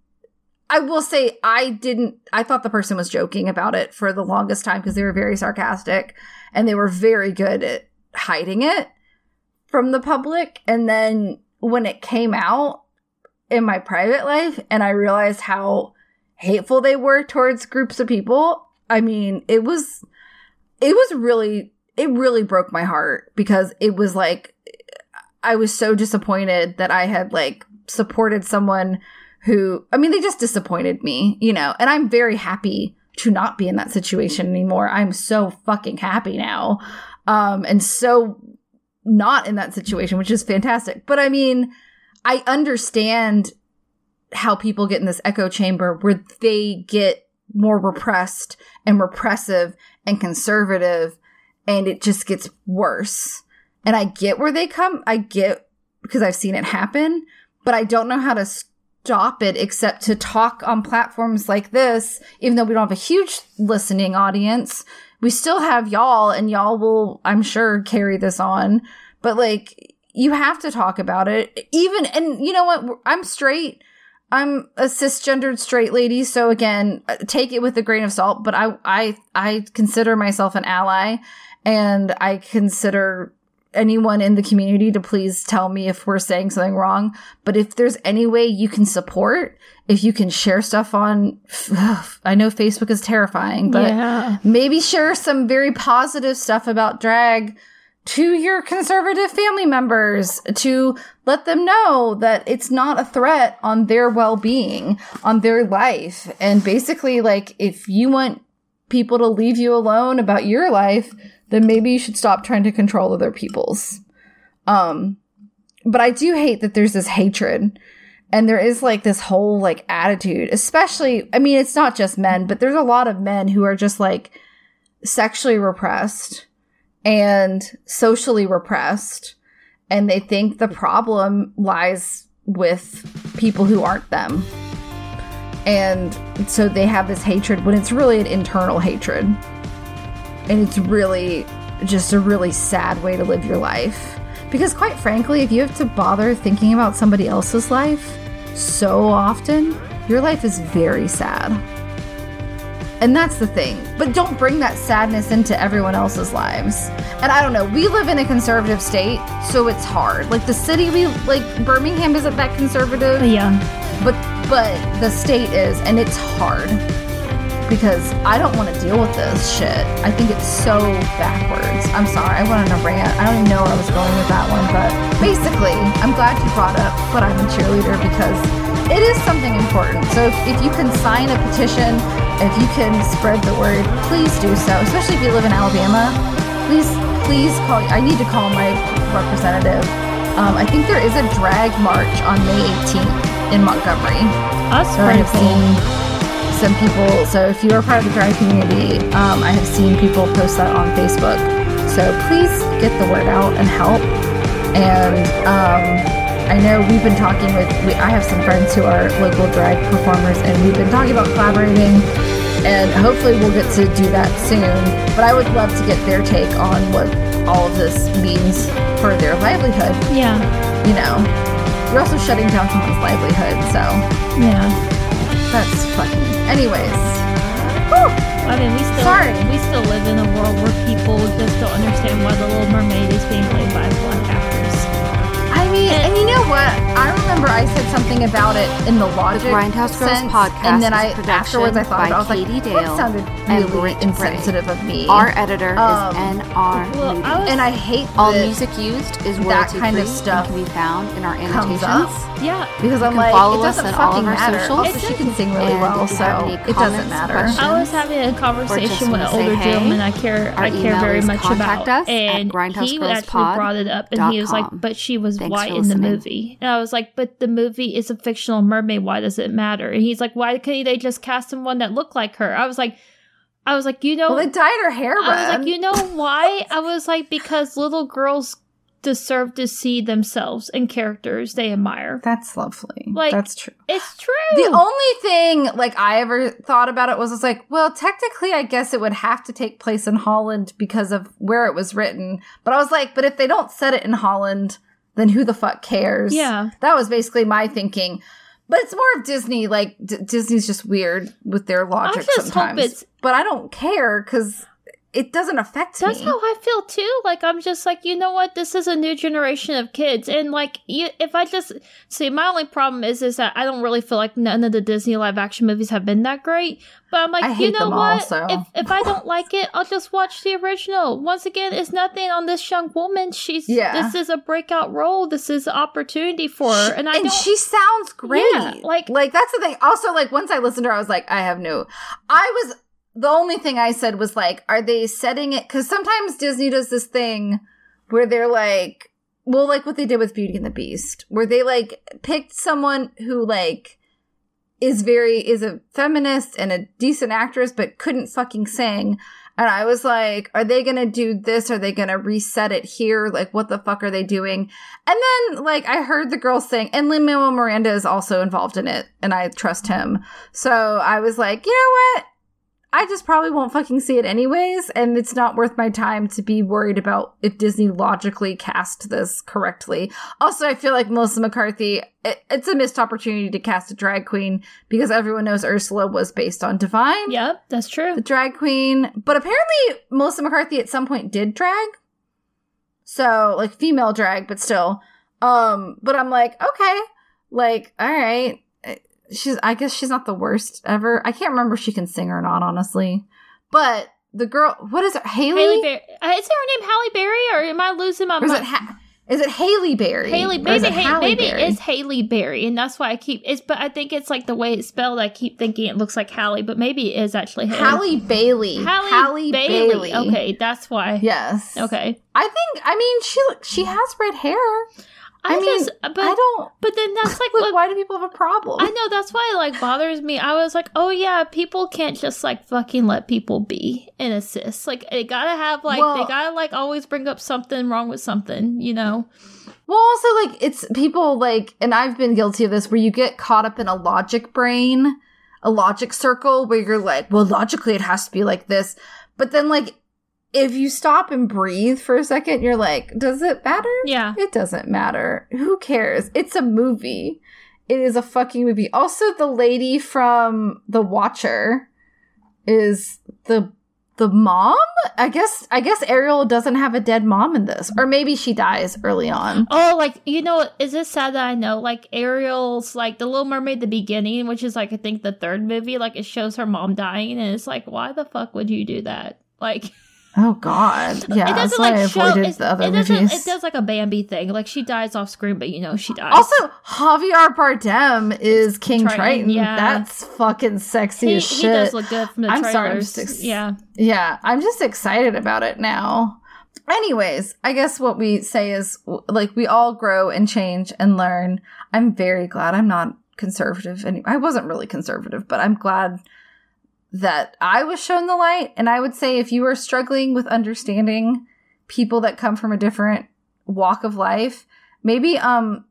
i will say i didn't i thought the person was joking about it for the longest time because they were very sarcastic and they were very good at hiding it from the public. And then when it came out in my private life and i realized how hateful they were towards groups of people i mean it was it was really it really broke my heart because it was like I was so disappointed that I had like supported someone who I mean they just disappointed me, you know. And I'm very happy to not be in that situation anymore. I'm so fucking happy now. Um and so not in that situation, which is fantastic. But I mean, I understand how people get in this echo chamber where they get more repressed and repressive and conservative and it just gets worse. And I get where they come. I get because I've seen it happen, but I don't know how to stop it except to talk on platforms like this. Even though we don't have a huge listening audience, we still have y'all, and y'all will, I'm sure, carry this on. But like, you have to talk about it. Even, and you know what? I'm straight. I'm a cisgendered straight lady, so again, take it with a grain of salt. But I, I, I consider myself an ally and I consider anyone in the community to please tell me if we're saying something wrong. But if there's any way you can support, if you can share stuff on, I know Facebook is terrifying, but yeah. maybe share some very positive stuff about drag to your conservative family members to let them know that it's not a threat on their well-being, on their life. And basically like if you want people to leave you alone about your life, then maybe you should stop trying to control other people's. Um, but I do hate that there's this hatred and there is like this whole like attitude, especially, I mean, it's not just men, but there's a lot of men who are just like sexually repressed and socially repressed. And they think the problem lies with people who aren't them. And so they have this hatred when it's really an internal hatred and it's really just a really sad way to live your life. Because, quite frankly, if you have to bother thinking about somebody else's life so often, your life is very sad. And that's the thing. But don't bring that sadness into everyone else's lives. And I don't know, we live in a conservative state, so it's hard. Like the city we like Birmingham isn't that conservative. Yeah. But but the state is and it's hard. Because I don't want to deal with this shit. I think it's so backwards. I'm sorry, I went on a rant. I don't even know where I was going with that one, but basically, I'm glad you brought up but I'm a cheerleader because it is something important. So if, if you can sign a petition if you can spread the word, please do so. Especially if you live in Alabama, please, please call. I need to call my representative. Um, I think there is a drag march on May 18th in Montgomery. That's So pretty cool. Some people. So if you are part of the drag community, um, I have seen people post that on Facebook. So please get the word out and help. And um, I know we've been talking with. We, I have some friends who are local drag performers, and we've been talking about collaborating. And hopefully we'll get to do that soon. But I would love to get their take on what all of this means for their livelihood. Yeah. You know, you're also shutting down someone's livelihood, so Yeah. That's fucking. Anyways, Whew. I mean, we still Sorry. we still live in a world where people just don't understand why the Little Mermaid is being played by black actors. I mean, and you know what? I remember I said something about it in the logic Grindhouse Girls sense, podcast and then is a I production afterwards I thought about it, I was Katie like, Dale that sounded and really Britt insensitive of me. Our editor Um, is N.R. Well, I was- and I hate All that music used is that kind free of stuff can be found in our comes annotations. up Yeah. because I'm can like, follow it us doesn't on all fucking of our matter. socials. Also, she can sing really And well, if you have so it doesn't matter. I was having a conversation with an older hey, gentleman I care our I care very much about, us at and he actually grindhousegirlspod brought it up, and he was like, "But she was Thanks white for in the movie," and I was like, "But the movie is a fictional mermaid. Why does it matter?" And he's like, "Why couldn't they just cast someone that looked like her?" I was like, "I was like, you know, well, they dyed her hair I was red. like, you know why? I was like, because little girls deserve to see themselves in characters they admire. That's lovely. Like- That's true. It's true. The only thing like I ever thought about it was it's like, well, technically I guess it would have to take place in Holland because of where it was written. But I was like, but if they don't set it in Holland, then who the fuck cares? Yeah. That was basically my thinking. But it's more of Disney. Like D- Disney's just weird with their logic just hope sometimes. it's- but I don't care because it doesn't affect That's me. how I feel too. Like I'm just like, you know what? This is a new generation of kids, and like, you, if I just see, my only problem is is that I don't really feel like none of the Disney live action movies have been that great. But I'm like, you know them all, what? so- If if I don't like it, I'll just watch the original. Once again, it's nothing on this young woman. She's Yeah. This is a breakout role. This is an opportunity for her, and I and she sounds great. Yeah, like- like that's the thing. Also, like once I listened to her, I was like, I have no. I was the only thing I said was like, are they setting it? Because sometimes Disney does this thing where they're like, well, like what they did with Beauty and the Beast, where they like picked someone who like is very is a feminist and a decent actress, but couldn't fucking sing. And I was like, are they gonna do this? Are they gonna reset it here? Like, what the fuck are they doing? And then, like, I heard the girl sing, and Lin Manuel Miranda is also involved in it, and I trust him. So I was like, you know what? I just probably won't fucking see it anyways, and it's not worth my time to be worried about if Disney logically cast this correctly. Also, I feel like Melissa McCarthy, it, it's a missed opportunity to cast a drag queen because everyone knows Ursula was based on Divine Yep, that's true. the drag queen. But apparently, Melissa McCarthy at some point did drag. So, like, female drag, but still. Um, but I'm like, okay, like, all right. She's, I guess she's not the worst ever. I can't remember if she can sing or not, honestly. But the girl, what is it? Haley? Haley Berry. Uh, is her name Halle Berry, or am I losing my or is it, ha- is it Haley Berry? Haley, maybe, it Ha- maybe Berry? it's Haley Berry, and that's why I keep it's. But I think it's like the way it's spelled. I keep thinking it looks like Hallie, but maybe it is actually Haley. Halle Bailey. Halle, Halle Bailey. Okay, that's why. Yes. Okay. I think, I mean, she she has red hair. I, I mean, just, but I don't. but then that's like what why do people have a problem? I know that's why it like bothers me. I was like, oh yeah, people can't just like fucking let people be and assist. Like they gotta have like Well- they gotta like always bring up something wrong with something, you know? Well, also like it's people like, and I've been guilty of this, where you get caught up in a logic brain, a logic circle, where you're like, well, logically it has to be like this, but then like, if you stop and breathe for a second, you're like, does it matter? Yeah. It doesn't matter. Who cares? It's a movie. it is a fucking movie. Also, the lady from The Watcher is the the mom i guess i guess ariel doesn't have a dead mom in this or maybe she dies early on oh like you know is this sad that i know like ariel's like the little mermaid the beginning which is like i think the third movie like it shows her mom dying and it's like why the fuck would you do that like Oh God, yeah. it That's doesn't like show. avoided the other it doesn't. movies. It does like a Bambi thing. Like she dies off screen, but you know she dies. Also, Javier Bardem is King Triton, Triton. yeah. That's fucking sexy he, as he does look good from the I'm sorry, I'm trailers. ex- yeah. yeah, I'm just excited about it now. Anyways, I guess what we say is like we all grow and change and learn. I'm very glad I'm not conservative. Any- I wasn't really conservative, but I'm glad that I was shown the light. And I would say if you are struggling with understanding people that come from a different walk of life, maybe um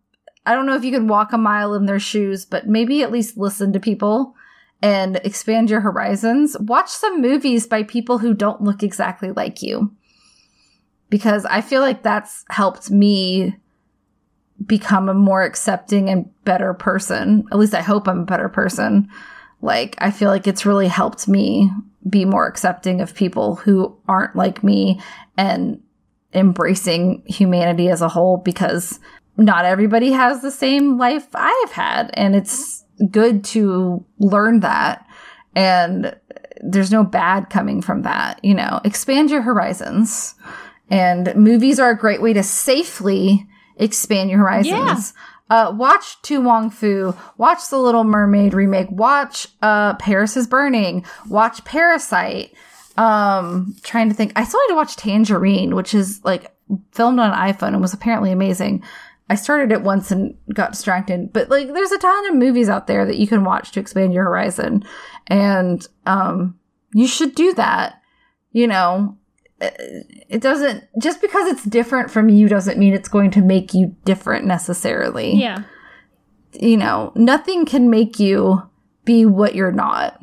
I don't know if you can walk a mile in their shoes, but maybe at least listen to people and expand your horizons. Watch some movies by people who don't look exactly like you. Because I feel like that's helped me become a more accepting and better person. At least I hope I'm a better person. Like, I feel like it's really helped me be more accepting of people who aren't like me and embracing humanity as a whole because not everybody has the same life I've had. And it's good to learn that. And there's no bad coming from that. You know, expand your horizons. And movies are a great way to safely expand your horizons. Uh, watch To Wong Foo. Watch The Little Mermaid remake. Watch uh, Paris is Burning. Watch Parasite. Um, trying to think. I still need to watch Tangerine, which is like filmed on an iPhone and was apparently amazing. I started it once and got distracted, but like there's a ton of movies out there that you can watch to expand your horizon, and um, you should do that. You know, it doesn't just because it's different from you doesn't mean it's going to make you different necessarily. Yeah. You know, nothing can make you be what you're not.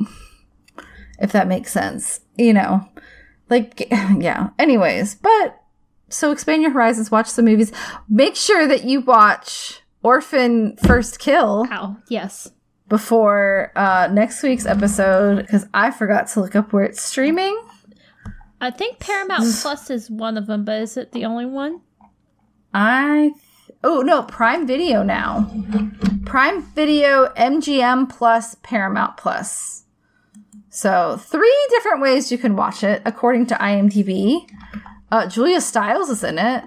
If that makes sense. You know. Like yeah. Anyways, but so expand your horizons, watch some movies. Make sure that you watch Orphan First Kill Ow. Yes. before uh next week's episode because I forgot to look up where it's streaming. I think Paramount Plus is one of them, but is it the only one? I oh no, Prime Video now. Prime Video, MGM Plus, Paramount Plus. So three different ways you can watch it according to IMDb. Uh, Julia Stiles is in it.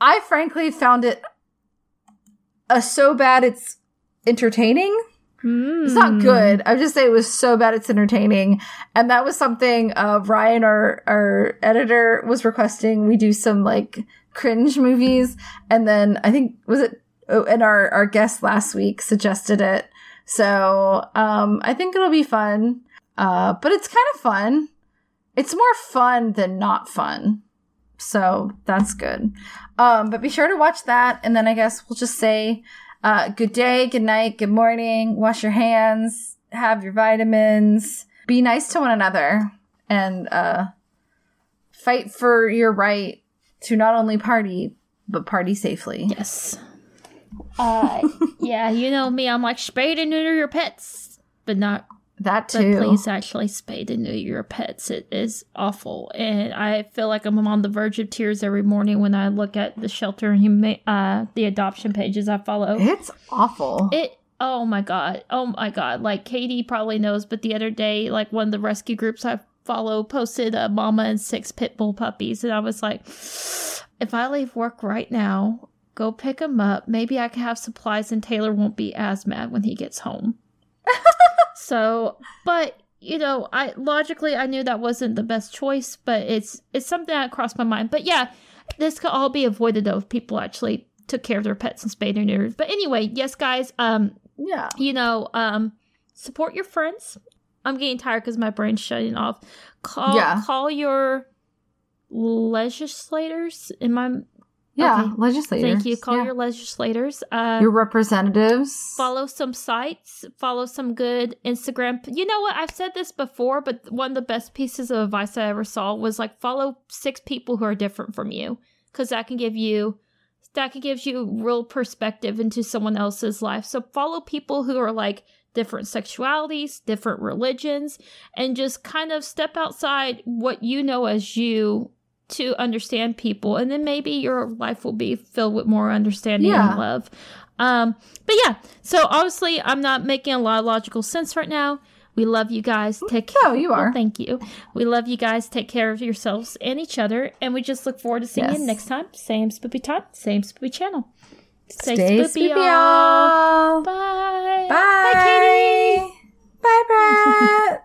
I frankly found it uh, so bad it's entertaining. It's not good. I would just say it was so bad it's entertaining. And that was something uh Ryan, our our editor, was requesting we do some like cringe movies. And then I think was it oh, and our our guest last week suggested it. So um I think it'll be fun. Uh but it's kind of fun. It's more fun than not fun. So that's good. Um but be sure to watch that and then I guess we'll just say uh, good day, good night, good morning. Wash your hands, have your vitamins, be nice to one another, and uh, fight for your right to not only party, but party safely. Yes. Uh, yeah, you know me. I'm like spay and neuter your pets, but not. That But too. please actually spay and neuter your pets. It is awful, and I feel like I'm on the verge of tears every morning when I look at the shelter and huma- uh, the adoption pages I follow. It's awful. It oh my god. Oh my god. Like Katie probably knows, but the other day, like one of the rescue groups I follow posted a mama and six pit bull puppies, and I was like, if I leave work right now, go pick them up. Maybe I can have supplies, and Taylor won't be as mad when he gets home. So, but you know, I logically I knew that wasn't the best choice, but it's it's something that crossed my mind. But yeah, this could all be avoided though if people actually took care of their pets and spayed and neutered. But anyway, yes, guys, um, yeah. you know, um, support your friends. I'm getting tired because my brain's shutting off. Call Yeah. call your legislators. In my Yeah. Okay. Legislators. thank you. Call Yeah. your legislators. Uh, your representatives. follow some sites. Follow some good Instagram. You know what? I've said this before, but one of the best pieces of advice I ever saw was like follow six people who are different from you because that can give you that can gives you real perspective into someone else's life. So follow people who are like different sexualities, different religions, and just kind of step outside what you know as you to understand people. And then maybe your life will be filled with more understanding Yeah. and love. Um, but yeah, so obviously I'm not making a lot of logical sense right now. We love you guys. Take care. No, you are. thank you. We love you guys. Take care of yourselves and each other. And we just look forward to seeing Yes. you next time. Same spoopy time, same spoopy channel. Stay, Stay spoopy, spoopy, y'all. y'all. Bye. Bye. Bye, Katie. Bye, Brad.